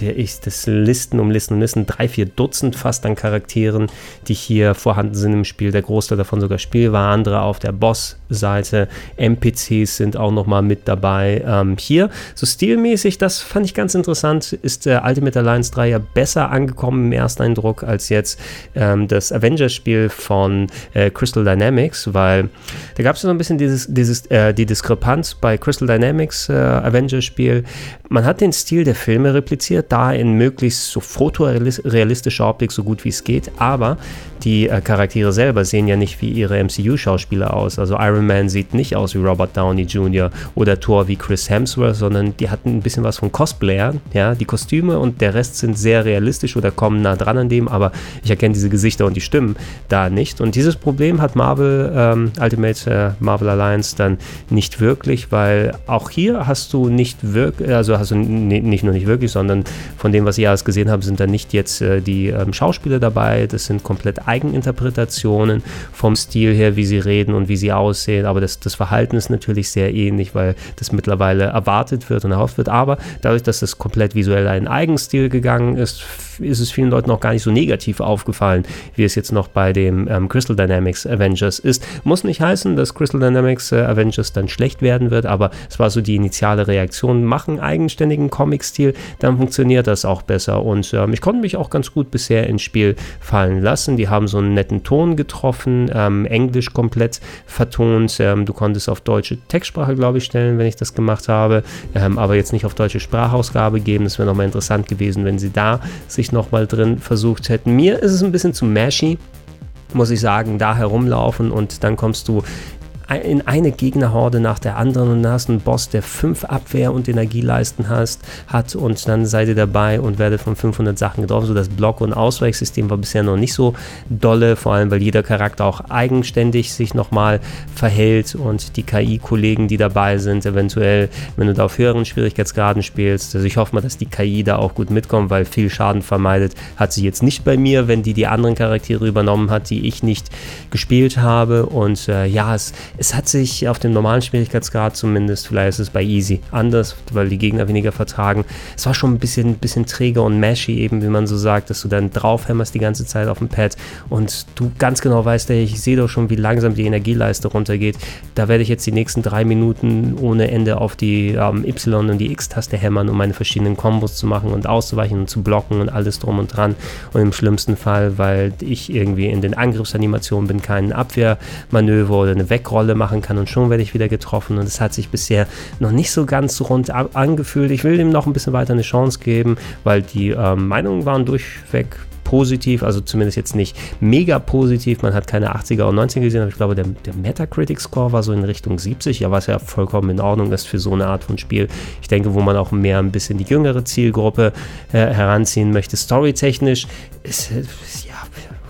ich, das Listen um Listen um Listen, drei, vier Dutzend fast an Charakteren, die hier vorhanden sind im Spiel. Der Großteil davon sogar spielbar, andere auf der Boss-Seite. NPCs sind auch nochmal mit dabei. Ähm, hier, so stilmäßig, das fand ich ganz interessant, ist der Ultimate Alliance 3 ja besser angekommen im ersten Eindruck als jetzt ähm, das Avengers-Spiel von äh, Crystal Dynamics, weil da gab es so ein bisschen dieses, dieses, äh, die Diskrepanz bei Crystal Dynamics äh, Avengers-Spiel. Man hat den Stil Stil der Filme repliziert, da in möglichst so fotorealistischer Optik, so gut wie es geht, aber die äh, Charaktere selber sehen ja nicht wie ihre MCU-Schauspieler aus. Also Iron Man sieht nicht aus wie Robert Downey Jr. oder Thor wie Chris Hemsworth, sondern die hatten ein bisschen was von Cosplayern. Ja, die Kostüme und der Rest sind sehr realistisch oder kommen nah dran an dem, aber ich erkenne diese Gesichter und die Stimmen da nicht. Und dieses Problem hat Marvel ähm, Ultimate äh, Marvel Alliance dann nicht wirklich, weil auch hier hast du nicht wirklich, also hast du nicht nur nicht wirklich, sondern von dem, was ich alles gesehen habe, sind da nicht jetzt äh, die ähm, Schauspieler dabei. Das sind komplett Eigeninterpretationen vom Stil her, wie sie reden und wie sie aussehen. Aber das, das Verhalten ist natürlich sehr ähnlich, weil das mittlerweile erwartet wird und erhofft wird. Aber dadurch, dass es komplett visuell einen Eigenstil gegangen ist, ist es vielen Leuten auch gar nicht so negativ aufgefallen, wie es jetzt noch bei dem ähm, Crystal Dynamics Avengers ist. Muss nicht heißen, dass Crystal Dynamics äh, Avengers dann schlecht werden wird, aber es war so die initiale Reaktion. Machen eigenständigen Comic-Stil, dann funktioniert das auch besser. Und ähm, ich konnte mich auch ganz gut bisher ins Spiel fallen lassen. Die haben so einen netten Ton getroffen, ähm, Englisch komplett vertont. Ähm, du konntest auf deutsche Textsprache, glaube ich, stellen, wenn ich das gemacht habe, ähm, aber jetzt nicht auf deutsche Sprachausgabe geben. Das wäre nochmal interessant gewesen, wenn sie da sich nochmal drin versucht hätten. Mir ist es ein bisschen zu mashy muss ich sagen, da herumlaufen und dann kommst du in eine Gegnerhorde nach der anderen. Und hast einen Boss, der fünf Abwehr- und Energieleisten hast, hat und dann seid ihr dabei und werdet von 500 Sachen getroffen. So das Block- und Ausweichsystem war bisher noch nicht so dolle, vor allem weil jeder Charakter auch eigenständig sich nochmal verhält und die KI-Kollegen, die dabei sind, eventuell, wenn du da auf höheren Schwierigkeitsgraden spielst, also ich hoffe mal, dass die KI da auch gut mitkommt, weil viel Schaden vermeidet, hat sie jetzt nicht bei mir, wenn die die anderen Charaktere übernommen hat, die ich nicht gespielt habe. Und äh, ja, es es hat sich auf dem normalen Schwierigkeitsgrad zumindest, vielleicht ist es bei Easy anders, weil die Gegner weniger vertragen. Es war schon ein bisschen, bisschen träger und mashy eben, wie man so sagt, dass du dann draufhämmerst die ganze Zeit auf dem Pad und du ganz genau weißt, ey, ich sehe doch schon, wie langsam die Energieleiste runtergeht. Da werde ich jetzt die nächsten drei Minuten ohne Ende auf die ähm, Y und die X-Taste hämmern, um meine verschiedenen Kombos zu machen und auszuweichen und zu blocken und alles drum und dran. Und im schlimmsten Fall, weil ich irgendwie in den Angriffsanimationen bin, kein Abwehrmanöver oder eine Wegrolle Rolle machen kann und schon werde ich wieder getroffen und es hat sich bisher noch nicht so ganz rund angefühlt. Ich will ihm noch ein bisschen weiter eine Chance geben, weil die äh, Meinungen waren durchweg positiv, also zumindest jetzt nicht mega positiv. Man hat keine 80er und 90er gesehen, aber ich glaube, der, der Metacritic-Score war so in Richtung 70, ja, was ja vollkommen in Ordnung ist für so eine Art von Spiel. Ich denke, wo man auch mehr ein bisschen die jüngere Zielgruppe äh, heranziehen möchte. Storytechnisch ist, ist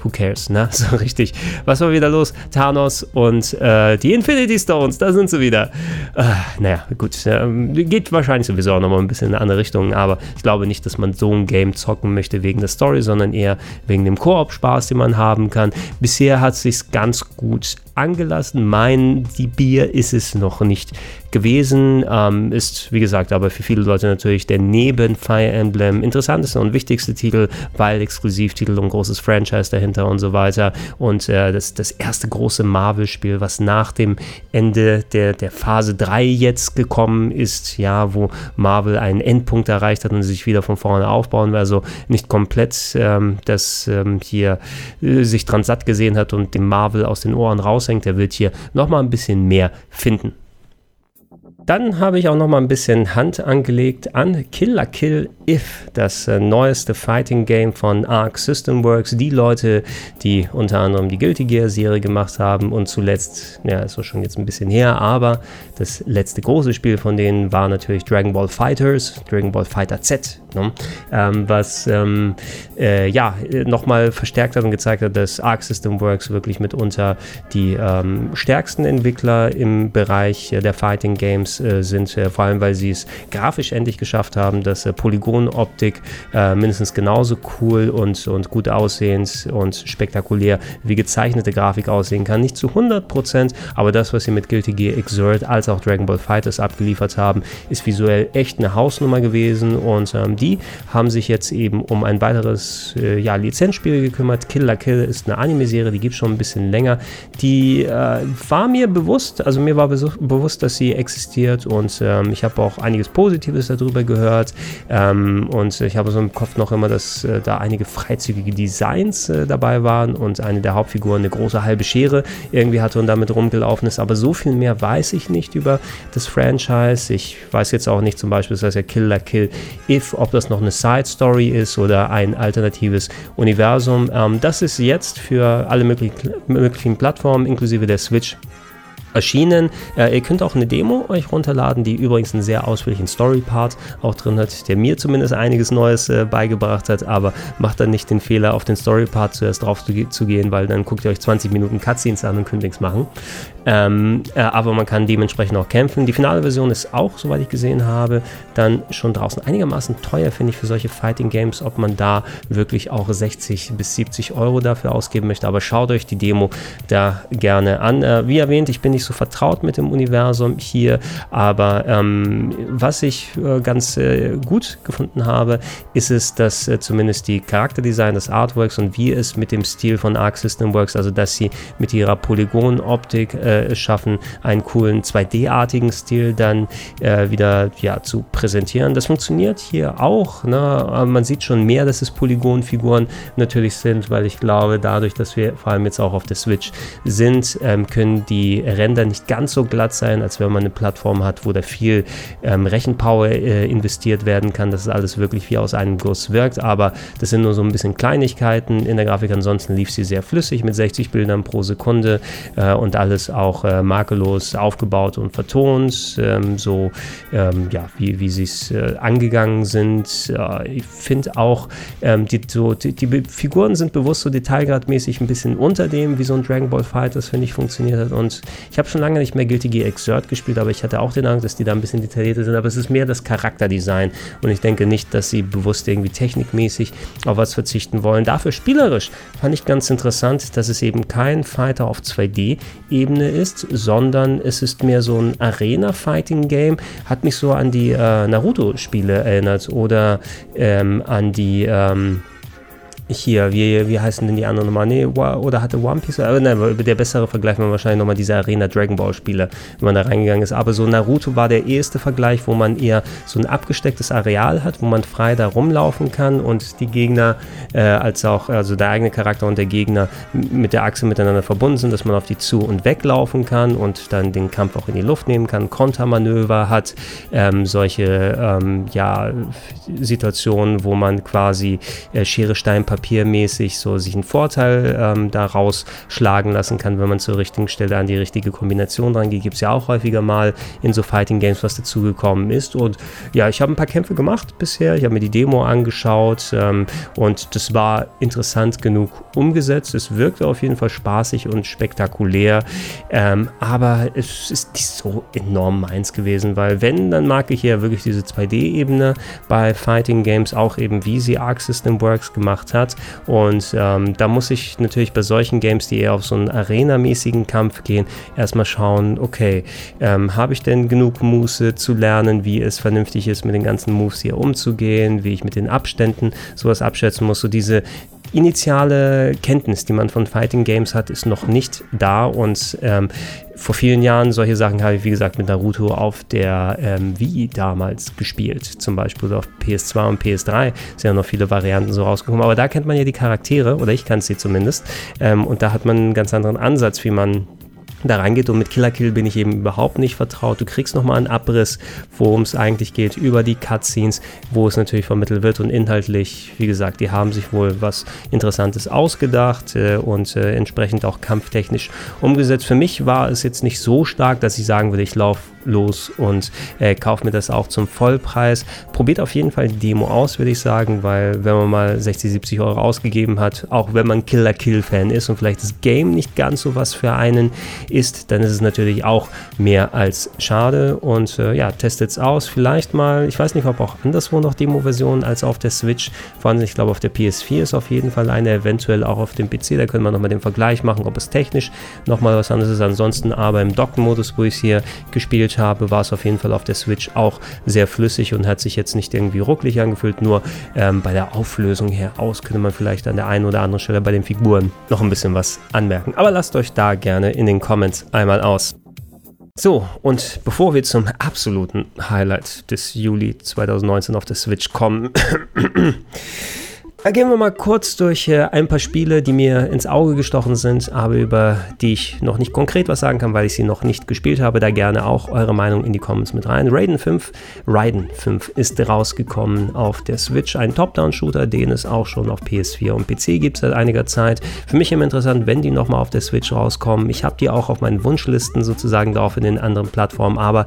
who cares, ne? So richtig. Was war wieder los? Thanos und äh, die Infinity Stones, da sind sie wieder. Äh, naja, gut. Äh, geht wahrscheinlich sowieso auch nochmal ein bisschen in eine andere Richtung, aber ich glaube nicht, dass man so ein Game zocken möchte wegen der Story, sondern eher wegen dem Koop-Spaß, den man haben kann. Bisher hat es sich ganz gut angelassen. Mein die Bier ist es noch nicht gewesen. Ähm, ist, wie gesagt, aber für viele Leute natürlich der neben Fire Emblem interessanteste und wichtigste Titel, weil Exklusivtitel und großes Franchise dahinter und so weiter. Und äh, das, das erste große Marvel-Spiel, was nach dem Ende der, der Phase 3 jetzt gekommen ist, ja, wo Marvel einen Endpunkt erreicht hat und sich wieder von vorne aufbauen will. Also nicht komplett ähm, das ähm, hier äh, sich dran satt gesehen hat und dem Marvel aus den Ohren raushängt. Der wird hier nochmal ein bisschen mehr finden. Dann habe ich auch noch mal ein bisschen Hand angelegt an Killer Kill If, das äh, neueste Fighting Game von Arc System Works. Die Leute, die unter anderem die Guilty Gear Serie gemacht haben und zuletzt, ja, ist auch schon jetzt ein bisschen her, aber das letzte große Spiel von denen war natürlich Dragon Ball Fighters, Dragon Ball Fighter Z, ne? ähm, was ähm, äh, ja nochmal verstärkt hat und gezeigt hat, dass Arc System Works wirklich mitunter die ähm, stärksten Entwickler im Bereich äh, der Fighting Games äh, sind, äh, vor allem weil sie es grafisch endlich geschafft haben, dass äh, Polygonoptik äh, mindestens genauso cool und, und gut aussehend und spektakulär wie gezeichnete Grafik aussehen kann. Nicht zu 100%, aber das, was sie mit Guilty Gear Exert als auch Dragon Ball Fighters abgeliefert haben, ist visuell echt eine Hausnummer gewesen und ähm, die haben sich jetzt eben um ein weiteres äh, ja, Lizenzspiel gekümmert. Kill la Kill ist eine Anime-Serie, die gibt es schon ein bisschen länger. Die äh, war mir bewusst, also mir war bewusst, dass sie existiert und ähm, ich habe auch einiges Positives darüber gehört ähm, und ich habe so im Kopf noch immer, dass äh, da einige freizügige Designs äh, dabei waren und eine der Hauptfiguren eine große halbe Schere irgendwie hatte und damit rumgelaufen ist, aber so viel mehr weiß ich nicht über das Franchise. Ich weiß jetzt auch nicht zum Beispiel, das heißt ja Killer Kill If, ob das noch eine Side Story ist oder ein alternatives Universum. Ähm, das ist jetzt für alle möglichen, möglichen Plattformen inklusive der Switch erschienen. Äh, ihr könnt auch eine Demo euch runterladen, die übrigens einen sehr ausführlichen Story-Part auch drin hat, der mir zumindest einiges Neues äh, beigebracht hat, aber macht dann nicht den Fehler, auf den Story-Part zuerst drauf zu, zu, gehen, weil dann guckt ihr euch 20 Minuten Cutscenes an und könnt nichts machen. Ähm, äh, aber man kann dementsprechend auch kämpfen. Die finale Version ist auch, soweit ich gesehen habe, dann schon draußen einigermaßen teuer, finde ich, für solche Fighting Games, ob man da wirklich auch 60 bis 70 Euro dafür ausgeben möchte. Aber schaut euch die Demo da gerne an. Äh, wie erwähnt, ich bin nicht so vertraut mit dem Universum hier, aber ähm, was ich äh, ganz äh, gut gefunden habe, ist es, dass äh, zumindest die Charakterdesign des Artworks und wie es mit dem Stil von Arc System Works, also dass sie mit ihrer Polygonoptik äh, äh, es schaffen, einen coolen 2D-artigen Stil dann äh, wieder ja, zu präsentieren. Das funktioniert hier auch. Ne? Man sieht schon mehr, dass es Polygonfiguren natürlich sind, weil ich glaube, dadurch, dass wir vor allem jetzt auch auf der Switch sind, ähm, können die Ränder nicht ganz so glatt sein, als wenn man eine Plattform hat, wo da viel ähm, Rechenpower äh, investiert werden kann, dass es alles wirklich wie aus einem Guss wirkt. Aber das sind nur so ein bisschen Kleinigkeiten in der Grafik. Ansonsten lief sie sehr flüssig mit 60 Bildern pro Sekunde äh, und alles auch äh, makellos aufgebaut und vertont, ähm, so ähm, ja, wie, wie sie es äh, angegangen sind. Äh, ich finde auch, ähm, die, so, die, die, Figuren sind bewusst so detailgradmäßig ein bisschen unter dem, wie so ein Dragon Ball Fighters, finde ich, funktioniert hat. Und ich habe schon lange nicht mehr Guilty Gear Exert gespielt, aber ich hatte auch den Eindruck, dass die da ein bisschen detaillierter sind. Aber es ist mehr das Charakterdesign und ich denke nicht, dass sie bewusst irgendwie technikmäßig auf was verzichten wollen. Dafür spielerisch fand ich ganz interessant, dass es eben kein Fighter auf 2D-Ebene ist, sondern es ist mehr so ein Arena-Fighting-Game. Hat mich so an die äh, Naruto-Spiele erinnert oder ähm, an die. Ähm, hier, wie, wie heißen denn die anderen nochmal? Nee, oder hatte One Piece? Aber nein, der bessere Vergleich war wahrscheinlich nochmal diese Arena Dragon Ball Spiele, wenn man da reingegangen ist. Aber so Naruto war der erste Vergleich, wo man eher so ein abgestecktes Areal hat, wo man frei da rumlaufen kann und die Gegner, äh, als auch, also der eigene Charakter und der Gegner mit der Achse miteinander verbunden sind, dass man auf die zu- und weglaufen kann und dann den Kampf auch in die Luft nehmen kann, Kontermanöver hat, ähm, solche, ähm, ja, Situationen, wo man quasi äh, Schere, Stein, Papier papiermäßig so sich einen Vorteil ähm, daraus schlagen lassen kann, wenn man zur richtigen Stelle an die richtige Kombination dran geht. Gibt es ja auch häufiger mal in so Fighting Games, was dazugekommen ist. Und ja, ich habe ein paar Kämpfe gemacht bisher. Ich habe mir die Demo angeschaut ähm, und das war interessant genug umgesetzt. Es wirkte auf jeden Fall spaßig und spektakulär, ähm, aber es ist nicht so enorm meins gewesen, weil wenn, dann mag ich ja wirklich diese 2D-Ebene bei Fighting Games, auch eben wie sie Arc System Works gemacht hat. Und ähm, da muss ich natürlich bei solchen Games, die eher auf so einen Arena-mäßigen Kampf gehen, erstmal schauen, okay, ähm, habe ich denn genug Muße zu lernen, wie es vernünftig ist, mit den ganzen Moves hier umzugehen, wie ich mit den Abständen sowas abschätzen muss. So diese initiale Kenntnis, die man von Fighting Games hat, ist noch nicht da und ähm, vor vielen Jahren solche Sachen habe ich, wie gesagt, mit Naruto auf der ähm, Wii damals gespielt. Zum Beispiel auf PS2 und PS3 sind ja noch viele Varianten so rausgekommen. Aber da kennt man ja die Charaktere, oder ich kann sie zumindest. Ähm, und da hat man einen ganz anderen Ansatz, wie man da reingeht. Und mit Killer Kill bin ich eben überhaupt nicht vertraut. Du kriegst nochmal einen Abriss, worum es eigentlich geht, über die Cutscenes, wo es natürlich vermittelt wird. Und inhaltlich, wie gesagt, die haben sich wohl was Interessantes ausgedacht äh, und äh, entsprechend auch kampftechnisch umgesetzt. Für mich war es jetzt nicht so stark, dass ich sagen würde, ich laufe los und äh, kaufe mir das auch zum Vollpreis. Probiert auf jeden Fall die Demo aus, würde ich sagen, weil wenn man mal 60, 70 Euro ausgegeben hat, auch wenn man Killer Kill Fan ist und vielleicht das Game nicht ganz so was für einen ist, dann ist es natürlich auch mehr als schade und äh, ja, testet es aus. Vielleicht mal, ich weiß nicht, ob auch anderswo noch Demo-Versionen als auf der Switch. Vor allem, ich glaube, auf der PS4 ist auf jeden Fall eine, eventuell auch auf dem PC. Da können wir nochmal den Vergleich machen, ob es technisch nochmal was anderes ist. Ansonsten aber im Dock-Modus, wo ich es hier gespielt habe, war es auf jeden Fall auf der Switch auch sehr flüssig und hat sich jetzt nicht irgendwie rucklig angefühlt. Nur ähm, bei der Auflösung her aus könnte man vielleicht an der einen oder anderen Stelle bei den Figuren noch ein bisschen was anmerken. Aber lasst euch da gerne in den Comments einmal aus. So, und bevor wir zum absoluten Highlight des Juli 2019 auf der Switch kommen, Gehen wir mal kurz durch äh, ein paar Spiele, die mir ins Auge gestochen sind, aber über die ich noch nicht konkret was sagen kann, weil ich sie noch nicht gespielt habe. Da gerne auch eure Meinung in die Comments mit rein. Raiden 5, Raiden 5 ist rausgekommen auf der Switch. Ein Top-Down-Shooter, den es auch schon auf PS4 und PC gibt seit einiger Zeit. Für mich immer interessant, wenn die nochmal auf der Switch rauskommen. Ich habe die auch auf meinen Wunschlisten sozusagen drauf in den anderen Plattformen, aber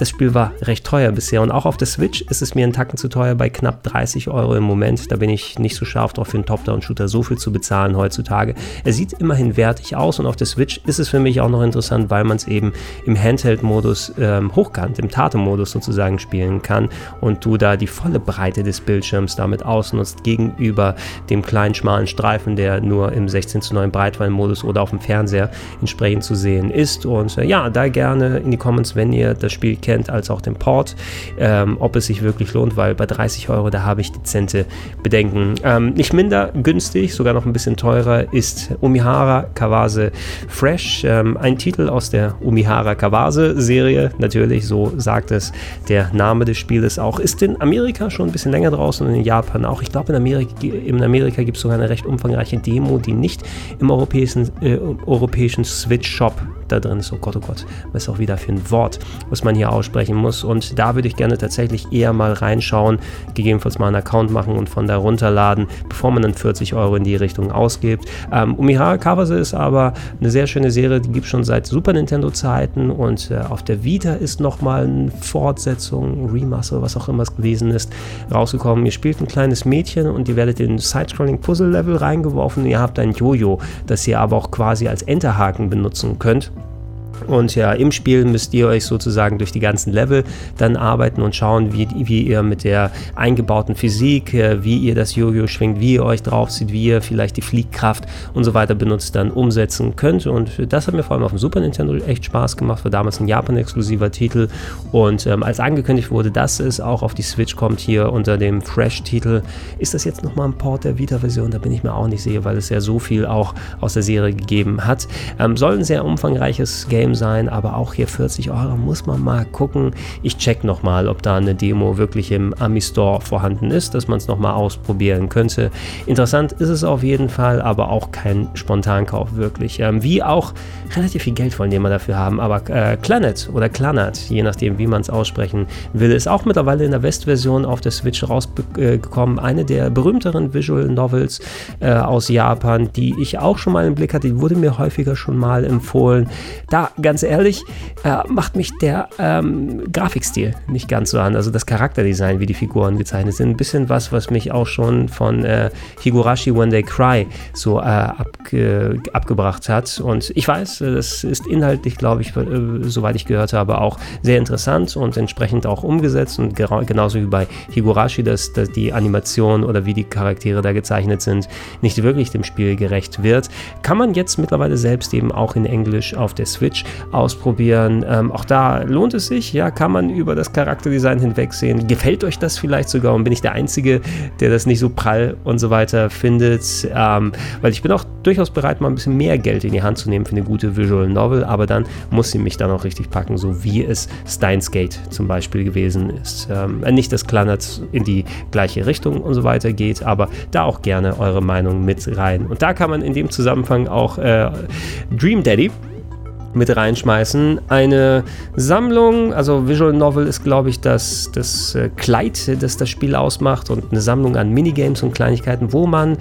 das Spiel war recht teuer bisher und auch auf der Switch ist es mir einen Tacken zu teuer bei knapp 30 Euro im Moment. Da bin ich nicht so scharf drauf, für einen Top-Down-Shooter so viel zu bezahlen heutzutage. Er sieht immerhin wertig aus und auf der Switch ist es für mich auch noch interessant, weil man es eben im Handheld-Modus ähm, hochkant, im Tate-Modus sozusagen spielen kann und du da die volle Breite des Bildschirms damit ausnutzt gegenüber dem kleinen schmalen Streifen, der nur im 16 zu 9 Breitband-Modus oder auf dem Fernseher entsprechend zu sehen ist. Und äh, ja, da gerne in die Comments, wenn ihr das Spiel kennt, als auch den Port, ähm, ob es sich wirklich lohnt, weil bei 30 Euro, da habe ich dezente Bedenken. Ähm, nicht minder günstig, sogar noch ein bisschen teurer, ist Umihara Kawase Fresh. Ähm, ein Titel aus der Umihara Kawase Serie. Natürlich, so sagt es der Name des Spieles auch. Ist in Amerika schon ein bisschen länger draußen und in Japan auch. Ich glaube, in Amerika, in Amerika gibt es sogar eine recht umfangreiche Demo, die nicht im europäischen, äh, europäischen Switch Shop da drin ist. Oh Gott, oh Gott, was ist auch wieder für ein Wort, was man hier aussprechen muss. Und da würde ich gerne tatsächlich eher mal reinschauen, gegebenenfalls mal einen Account machen und von da runterladen, bevor man dann 40 Euro in die Richtung ausgibt. Ähm, Umihara Kawase ist aber eine sehr schöne Serie, die gibt es schon seit Super Nintendo Zeiten und äh, auf der Vita ist nochmal eine Fortsetzung, Remaster, was auch immer es gewesen ist, rausgekommen. Ihr spielt ein kleines Mädchen und ihr werdet in Side-Scrolling Puzzle-Level reingeworfen. Ihr habt ein Jojo, das ihr aber auch quasi als Enterhaken benutzen könnt. Und ja, im Spiel müsst ihr euch sozusagen durch die ganzen Level dann arbeiten und schauen, wie, wie ihr mit der eingebauten Physik, äh, wie ihr das Jojo schwingt, wie ihr euch draufzieht, wie ihr vielleicht die Fliehkraft und so weiter benutzt, dann umsetzen könnt. Und das hat mir vor allem auf dem Super Nintendo echt Spaß gemacht, war damals ein Japan-exklusiver Titel. Und ähm, als angekündigt wurde, dass es auch auf die Switch kommt, hier unter dem Fresh-Titel, ist das jetzt nochmal ein Port der Vita-Version? Da bin ich mir auch nicht sicher, weil es ja so viel auch aus der Serie gegeben hat. Ähm, soll ein sehr umfangreiches Game sein, aber auch hier 40 Euro muss man mal gucken. Ich check nochmal, ob da eine Demo wirklich im Ami Store vorhanden ist, dass man es nochmal ausprobieren könnte. Interessant ist es auf jeden Fall, aber auch kein Spontankauf wirklich. Ähm, wie auch relativ viel Geld wollen die immer dafür haben, aber äh, Clanet oder Clanat, je nachdem wie man es aussprechen will, ist auch mittlerweile in der Westversion auf der Switch rausgekommen. Äh, Eine der berühmteren Visual Novels äh, aus Japan, die ich auch schon mal im Blick hatte, die wurde mir häufiger schon mal empfohlen. Da, ganz ehrlich, äh, macht mich der ähm, Grafikstil nicht ganz so an, also das Charakterdesign, wie die Figuren gezeichnet sind. Ein bisschen was, was mich auch schon von äh, Higurashi When They Cry so äh, abge abgebracht hat. Und ich weiß, äh, das ist inhaltlich, glaube ich, äh, soweit ich gehört habe, auch sehr interessant und entsprechend auch umgesetzt. Und genauso wie bei Higurashi, dass, dass die Animation oder wie die Charaktere da gezeichnet sind, nicht wirklich dem Spiel gerecht wird. Kann man jetzt mittlerweile selbst eben auch in Englisch auf der Switch ausprobieren. Ähm, auch da lohnt es sich, ja, kann man über das Charakterdesign hinwegsehen. Gefällt euch das vielleicht sogar und bin ich der Einzige, der das nicht so prall und so weiter findet? Ähm, weil ich bin auch durchaus bereit, mal ein bisschen mehr Geld in die Hand zu nehmen für eine gute Visual Novel, aber dann muss sie mich dann auch richtig packen, so wie es Steins Gate zum Beispiel gewesen ist. Ähm, nicht, dass Kleinert in die gleiche Richtung und so weiter geht, aber da auch gerne eure Meinung mit rein. Und da kann man in dem Zusammenhang auch äh, Dream Daddy mit reinschmeißen. Eine Sammlung, also Visual Novel ist, glaube ich, das, das äh, Kleid, das das Spiel ausmacht und eine Sammlung an Minigames und Kleinigkeiten, wo man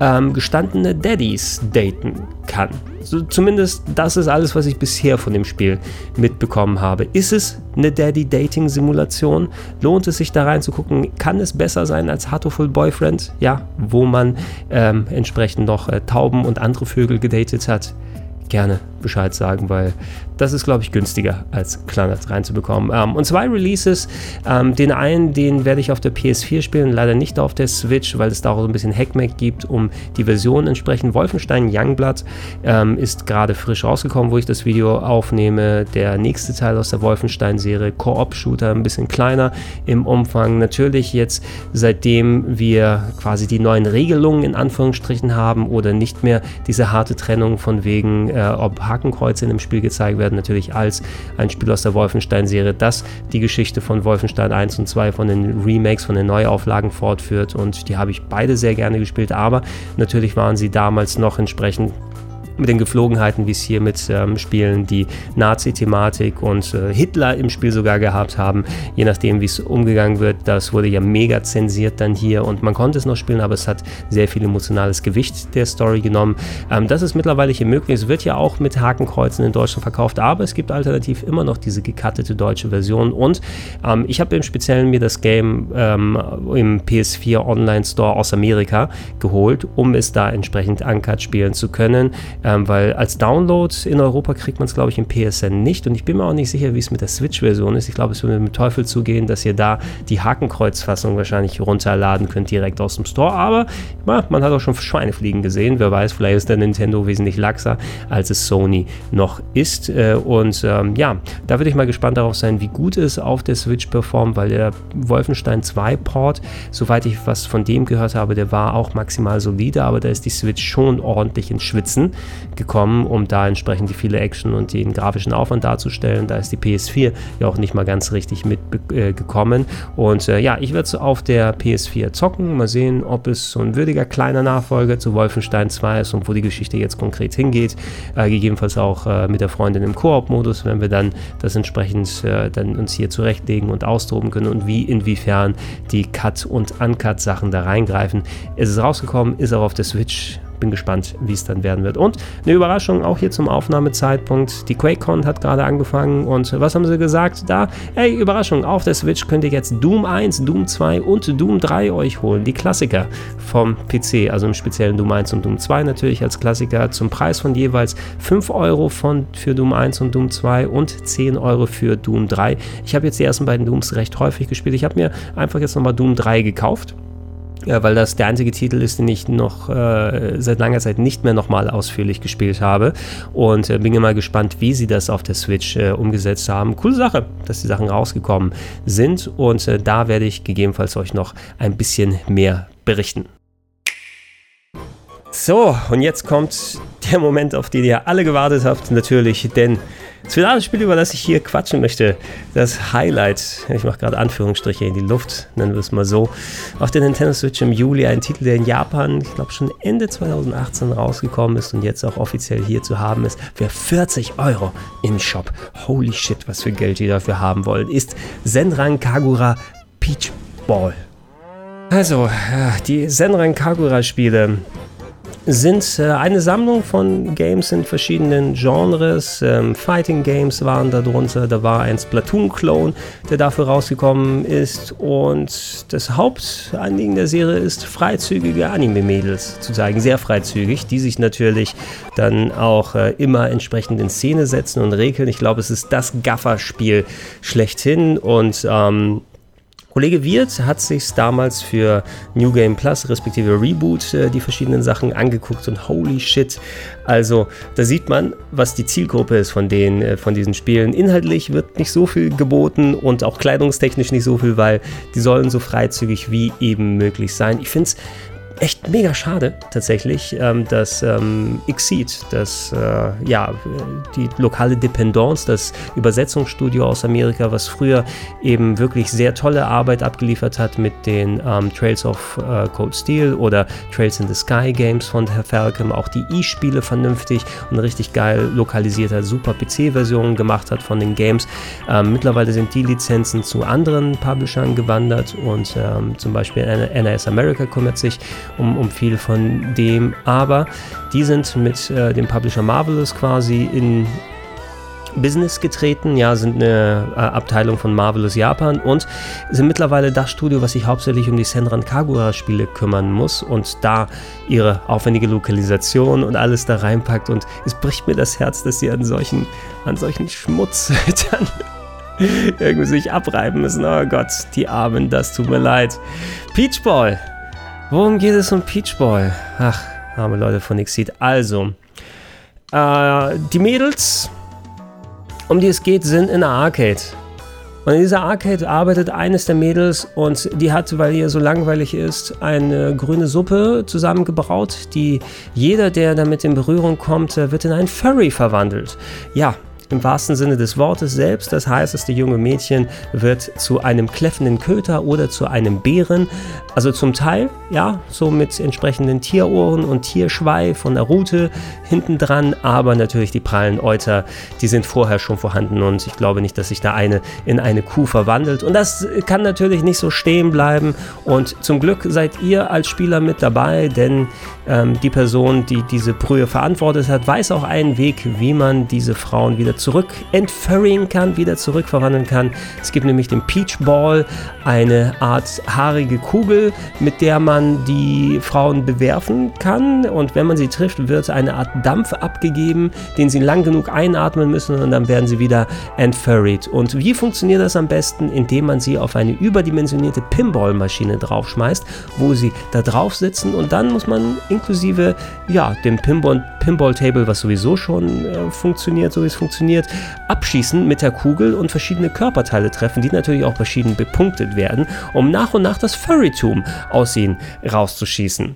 ähm, gestandene Daddies daten kann. So, zumindest das ist alles, was ich bisher von dem Spiel mitbekommen habe. Ist es eine Daddy-Dating-Simulation? Lohnt es sich da reinzugucken? Kann es besser sein als Heartful Boyfriend? Ja, wo man ähm, entsprechend noch äh, Tauben und andere Vögel gedatet hat? Gerne Bescheid sagen, weil das ist, glaube ich, günstiger als Clannad reinzubekommen. Ähm, und zwei Releases. Ähm, den einen, den werde ich auf der PS4 spielen, leider nicht auf der Switch, weil es da auch so ein bisschen Hackmack gibt, um die Version entsprechend. Wolfenstein Youngblood ähm, ist gerade frisch rausgekommen, wo ich das Video aufnehme. Der nächste Teil aus der Wolfenstein-Serie, Koop-Shooter, ein bisschen kleiner im Umfang. Natürlich jetzt, seitdem wir quasi die neuen Regelungen in Anführungsstrichen haben oder nicht mehr diese harte Trennung von wegen, äh, ob Hakenkreuze in dem Spiel gezeigt werden, natürlich als ein Spiel aus der Wolfenstein-Serie, das die Geschichte von Wolfenstein 1 und 2 von den Remakes, von den Neuauflagen fortführt. Und die habe ich beide sehr gerne gespielt, aber natürlich waren sie damals noch entsprechend mit den Geflogenheiten, wie es hier mit ähm, Spielen, die Nazi-Thematik und äh, Hitler im Spiel sogar gehabt haben, je nachdem, wie es umgegangen wird. Das wurde ja mega zensiert dann hier und man konnte es noch spielen, aber es hat sehr viel emotionales Gewicht der Story genommen. Ähm, das ist mittlerweile hier möglich. Es wird ja auch mit Hakenkreuzen in Deutschland verkauft, aber es gibt alternativ immer noch diese gekattete deutsche Version und ähm, ich habe im Speziellen mir das Game ähm, im PS4 Online Store aus Amerika geholt, um es da entsprechend uncut spielen zu können ähm, weil als Download in Europa kriegt man es, glaube ich, im PSN nicht. Und ich bin mir auch nicht sicher, wie es mit der Switch-Version ist. Ich glaube, es würde mit Teufel zugehen, dass ihr da die Hakenkreuzfassung wahrscheinlich runterladen könnt direkt aus dem Store, aber ja, man hat auch schon Schweinefliegen gesehen. Wer weiß, vielleicht ist der Nintendo wesentlich laxer, als es Sony noch ist. Äh, und ähm, ja, da würde ich mal gespannt darauf sein, wie gut es auf der Switch performt, weil der Wolfenstein 2 Port, soweit ich was von dem gehört habe, der war auch maximal solide, aber da ist die Switch schon ordentlich ins Schwitzen gekommen, um da entsprechend die viele Action und den grafischen Aufwand darzustellen. Da ist die PS4 ja auch nicht mal ganz richtig mitgekommen. Äh, und äh, ja, ich werde es auf der PS4 zocken. Mal sehen, ob es so ein würdiger kleiner Nachfolger zu Wolfenstein 2 ist und wo die Geschichte jetzt konkret hingeht. Äh, gegebenenfalls auch äh, mit der Freundin im Koop-Modus, wenn wir dann das entsprechend äh, dann uns hier zurechtlegen und austoben können und wie inwiefern die Cut- und Uncut-Sachen da reingreifen. Es ist rausgekommen, ist auch auf der Switch bin gespannt, wie es dann werden wird. Und eine Überraschung auch hier zum Aufnahmezeitpunkt. Die QuakeCon hat gerade angefangen und was haben sie gesagt? Da, hey, Überraschung, auf der Switch könnt ihr jetzt Doom 1, Doom 2 und Doom 3 euch holen. Die Klassiker vom PC, also im speziellen Doom 1 und Doom 2 natürlich als Klassiker zum Preis von jeweils 5 Euro von, für Doom 1 und Doom 2 und 10 Euro für Doom 3. Ich habe jetzt die ersten beiden Dooms recht häufig gespielt. Ich habe mir einfach jetzt nochmal Doom 3 gekauft ja, weil das der einzige Titel ist, den ich noch äh, seit langer Zeit nicht mehr nochmal ausführlich gespielt habe. Und äh, bin immer gespannt, wie sie das auf der Switch äh, umgesetzt haben. Coole Sache, dass die Sachen rausgekommen sind. Und äh, da werde ich gegebenenfalls euch noch ein bisschen mehr berichten. So, und jetzt kommt der Moment, auf den ihr alle gewartet habt, natürlich, denn Das finale Spiel, über das ich hier quatschen möchte, das Highlight, ich mache gerade Anführungsstriche in die Luft, nennen wir es mal so, auf der Nintendo Switch im Juli, ein Titel, der in Japan, ich glaube schon Ende 2018 rausgekommen ist und jetzt auch offiziell hier zu haben ist, für 40 Euro im Shop. Holy shit, was für Geld die dafür haben wollen, ist Senran Kagura Peach Ball. Also, die Senran Kagura Spiele sind äh, eine Sammlung von Games in verschiedenen Genres. Ähm, Fighting Games waren darunter, da war ein Splatoon-Clone, der dafür rausgekommen ist. Und das Hauptanliegen der Serie ist, freizügige Anime-Mädels zu zeigen, sehr freizügig, die sich natürlich dann auch äh, immer entsprechend in Szene setzen und regeln. Ich glaube, es ist das Gaffer-Spiel schlechthin und ähm, Kollege Wirth hat sich damals für New Game Plus respektive Reboot äh, die verschiedenen Sachen angeguckt und holy shit. Also da sieht man, was die Zielgruppe ist von, den, äh, von diesen Spielen. Inhaltlich wird nicht so viel geboten und auch kleidungstechnisch nicht so viel, weil die sollen so freizügig wie eben möglich sein. Ich finde es echt mega schade tatsächlich, ähm, dass ähm, Exceed, das äh, ja die lokale Dependance, das Übersetzungsstudio aus Amerika, was früher eben wirklich sehr tolle Arbeit abgeliefert hat mit den ähm, Trails of äh, Cold Steel oder Trails in the Sky Games von Herr Falcom, auch die E-Spiele vernünftig und richtig geil lokalisiert hat, super PC-Versionen gemacht hat von den Games. Ähm, mittlerweile sind die Lizenzen zu anderen Publishern gewandert und ähm, zum Beispiel NAS America kümmert sich um, um viel von dem. Aber die sind mit äh, dem Publisher Marvelous quasi in Business getreten, ja, sind eine äh, Abteilung von Marvelous Japan und sind mittlerweile das Studio, was sich hauptsächlich um die Senran Kagura Spiele kümmern muss und da ihre aufwendige Lokalisation und alles da reinpackt und es bricht mir das Herz, dass sie an solchen, an solchen Schmutz dann irgendwie sich abreiben müssen. Oh Gott, die Armen, das tut mir leid. Peachball Worum geht es um Peach Boy? Ach, arme Leute von Exceed. Also, äh, die Mädels, um die es geht, sind in der Arcade. Und in dieser Arcade arbeitet eines der Mädels und die hat, weil ihr so langweilig ist, eine grüne Suppe zusammengebraut, die jeder, der damit in Berührung kommt, wird in einen Furry verwandelt. Ja, im wahrsten Sinne des Wortes selbst. Das heißt, das junge Mädchen wird zu einem kläffenden Köter oder zu einem Bären. Also zum Teil, ja, so mit entsprechenden Tierohren und Tierschweif von der Rute hinten dran, aber natürlich die prallen Euter, die sind vorher schon vorhanden und ich glaube nicht, dass sich da eine in eine Kuh verwandelt. Und das kann natürlich nicht so stehen bleiben. Und zum Glück seid ihr als Spieler mit dabei, denn ähm, die Person, die diese Brühe verantwortet hat, weiß auch einen Weg, wie man diese Frauen wieder zurück entfurringen kann, wieder zurückverwandeln kann. Es gibt nämlich den Peach Ball, eine Art haarige Kugel, mit der man die Frauen bewerfen kann. Und wenn man sie trifft, wird eine Art Dampf abgegeben, den sie lang genug einatmen müssen und dann werden sie wieder entfurried. Und wie funktioniert das am besten? Indem man sie auf eine überdimensionierte Pinball-Maschine draufschmeißt, wo sie da drauf sitzen und dann muss man inklusive ja, dem Pinball, Pinball Table, was sowieso schon äh, funktioniert, so wie es funktioniert, abschießen mit der Kugel und verschiedene Körperteile treffen, die natürlich auch verschieden bepunktet werden, um nach und nach das Furrytum aus ihnen rauszuschießen.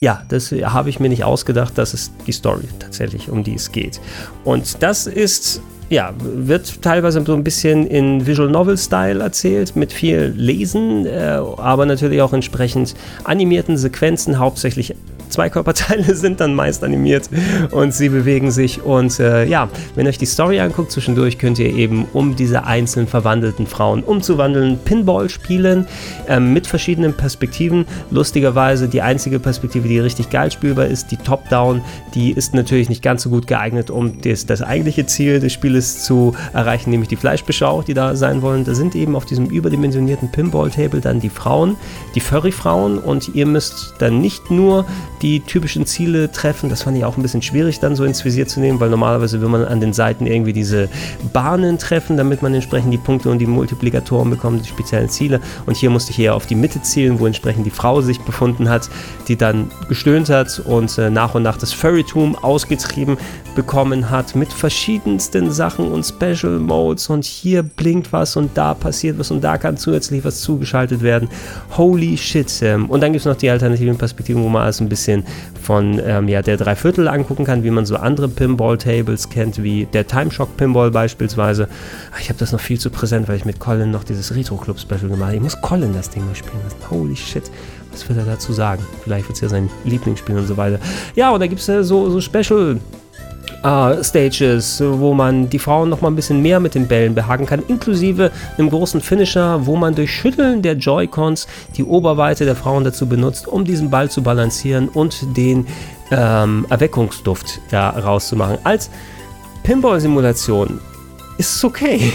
Ja, das habe ich mir nicht ausgedacht, das ist die Story tatsächlich, um die es geht. Und das ist ja, wird teilweise so ein bisschen in Visual Novel Style erzählt, mit viel Lesen, äh, aber natürlich auch entsprechend animierten Sequenzen, hauptsächlich zwei Körperteile sind dann meist animiert und sie bewegen sich. Und äh, ja, wenn ihr euch die Story anguckt, zwischendurch könnt ihr eben, um diese einzelnen verwandelten Frauen umzuwandeln, Pinball spielen äh, mit verschiedenen Perspektiven. Lustigerweise die einzige Perspektive, die richtig geil spielbar ist, die Top-Down, die ist natürlich nicht ganz so gut geeignet, um das, das eigentliche Ziel des Spieles zu erreichen, nämlich die Fleischbeschau, die da sein wollen. Da sind eben auf diesem überdimensionierten Pinball-Table dann die Frauen, die Furry-Frauen und ihr müsst dann nicht nur die typischen Ziele treffen. Das fand ich auch ein bisschen schwierig dann so ins Visier zu nehmen, weil normalerweise will man an den Seiten irgendwie diese Bahnen treffen, damit man entsprechend die Punkte und die Multiplikatoren bekommt, die speziellen Ziele. Und hier musste ich eher auf die Mitte zielen, wo entsprechend die Frau sich befunden hat, die dann gestöhnt hat und äh, nach und nach das Furrytum ausgetrieben bekommen hat mit verschiedensten Sachen und Special Modes und hier blinkt was und da passiert was und da kann zusätzlich was zugeschaltet werden. Holy shit. Ähm, und dann gibt es noch die alternativen Perspektiven, wo man alles ein bisschen bisschen von ähm, ja, der Dreiviertel angucken kann, wie man so andere Pinball-Tables kennt, wie der Timeshock Pinball beispielsweise. Ah, ich habe das noch viel zu präsent, weil ich mit Colin noch dieses Retro-Club-Special gemacht habe. Ich muss Colin das Ding mal spielen lassen. Holy shit. Was wird er dazu sagen? Vielleicht wird es ja sein Lieblingsspiel und so weiter. Ja, und da gibt es ja so, so Special Uh, Stages, wo man die Frauen noch mal ein bisschen mehr mit den Bällen behaken kann, inklusive einem großen Finisher, wo man durch Schütteln der Joy-Cons die Oberweite der Frauen dazu benutzt, um diesen Ball zu balancieren und den ähm, Erweckungsduft da rauszumachen. Als Pinball-Simulation ist es okay.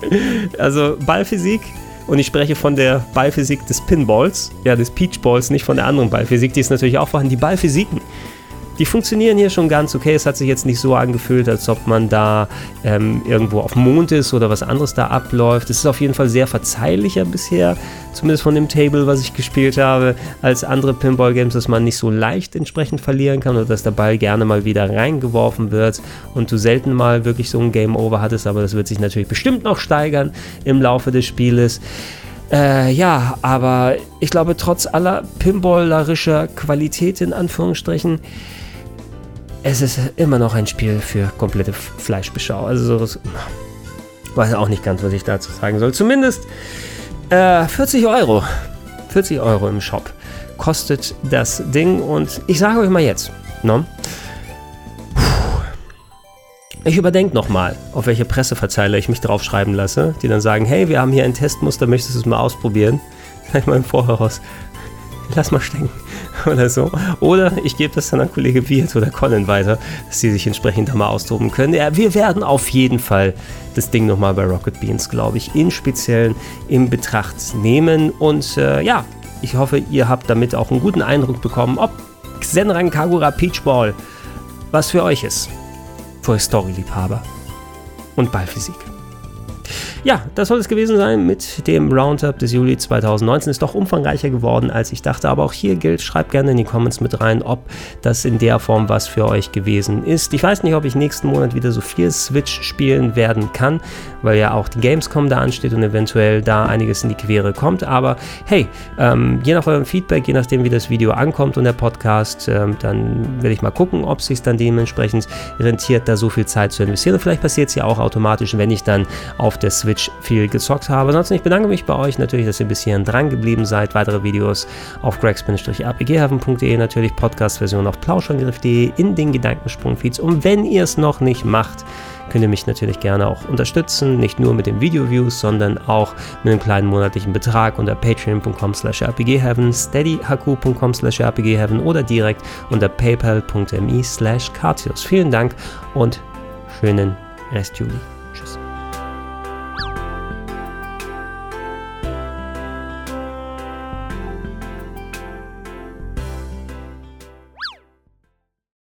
also Ballphysik und ich spreche von der Ballphysik des Pinballs, ja des Peachballs, nicht von der anderen Ballphysik, die ist natürlich auch vorhanden. Die Ballphysiken die funktionieren hier schon ganz okay. Es hat sich jetzt nicht so angefühlt, als ob man da ähm, irgendwo auf Mond ist oder was anderes da abläuft. Es ist auf jeden Fall sehr verzeihlicher bisher, zumindest von dem Table, was ich gespielt habe, als andere Pinball-Games, dass man nicht so leicht entsprechend verlieren kann oder dass der Ball gerne mal wieder reingeworfen wird und du selten mal wirklich so ein Game Over hattest, aber das wird sich natürlich bestimmt noch steigern im Laufe des Spieles. Äh, ja, aber ich glaube, trotz aller pinballerischer Qualität in Anführungsstrichen, es ist immer noch ein Spiel für komplette Fleischbeschau. Also so, weiß auch nicht ganz, was ich dazu sagen soll. Zumindest äh, 40 Euro. 40 Euro im Shop kostet das Ding und ich sage euch mal jetzt, ne? Ich überdenke nochmal, auf welche Presseverzeiler ich mich draufschreiben lasse, die dann sagen, hey, wir haben hier ein Testmuster, möchtest du es mal ausprobieren? Gleich mal im Voraus. Lass mal stecken. oder so. Oder ich gebe das dann an Kollege Wirt oder Colin weiter, dass sie sich entsprechend da mal austoben können. Ja, wir werden auf jeden Fall das Ding nochmal bei Rocket Beans, glaube ich, in Speziellen in Betracht nehmen. Und äh, ja, ich hoffe, ihr habt damit auch einen guten Eindruck bekommen, ob Xenran Kagura Peachball was für euch ist. Für Story-Liebhaber und Ballphysik. Ja, das soll es gewesen sein mit dem Roundup des Juli 2019. Ist doch umfangreicher geworden, als ich dachte. Aber auch hier gilt, schreibt gerne in die Comments mit rein, ob das in der Form was für euch gewesen ist. Ich weiß nicht, ob ich nächsten Monat wieder so viel Switch spielen werden kann, weil ja auch die Gamescom da ansteht und eventuell da einiges in die Quere kommt. Aber hey, ähm, je nach eurem Feedback, je nachdem, wie das Video ankommt und der Podcast, ähm, dann werde ich mal gucken, ob es sich dann dementsprechend rentiert, da so viel Zeit zu investieren. Und vielleicht passiert es ja auch automatisch, wenn ich dann auf der Switch Switch viel gezockt habe. Ansonsten, ich bedanke mich bei euch natürlich, dass ihr bis hierhin dran geblieben seid. Weitere Videos auf gregs-apghaven.de, natürlich Podcast-Version auf plauschangriff.de in den Gedankensprung-Feeds. Und wenn ihr es noch nicht macht, könnt ihr mich natürlich gerne auch unterstützen, nicht nur mit den Video-Views, sondern auch mit einem kleinen monatlichen Betrag unter patreon.com slash rpgheaven, steadyhq.com slash rpgheaven oder direkt unter paypal.me slash Vielen Dank und schönen Rest Juli.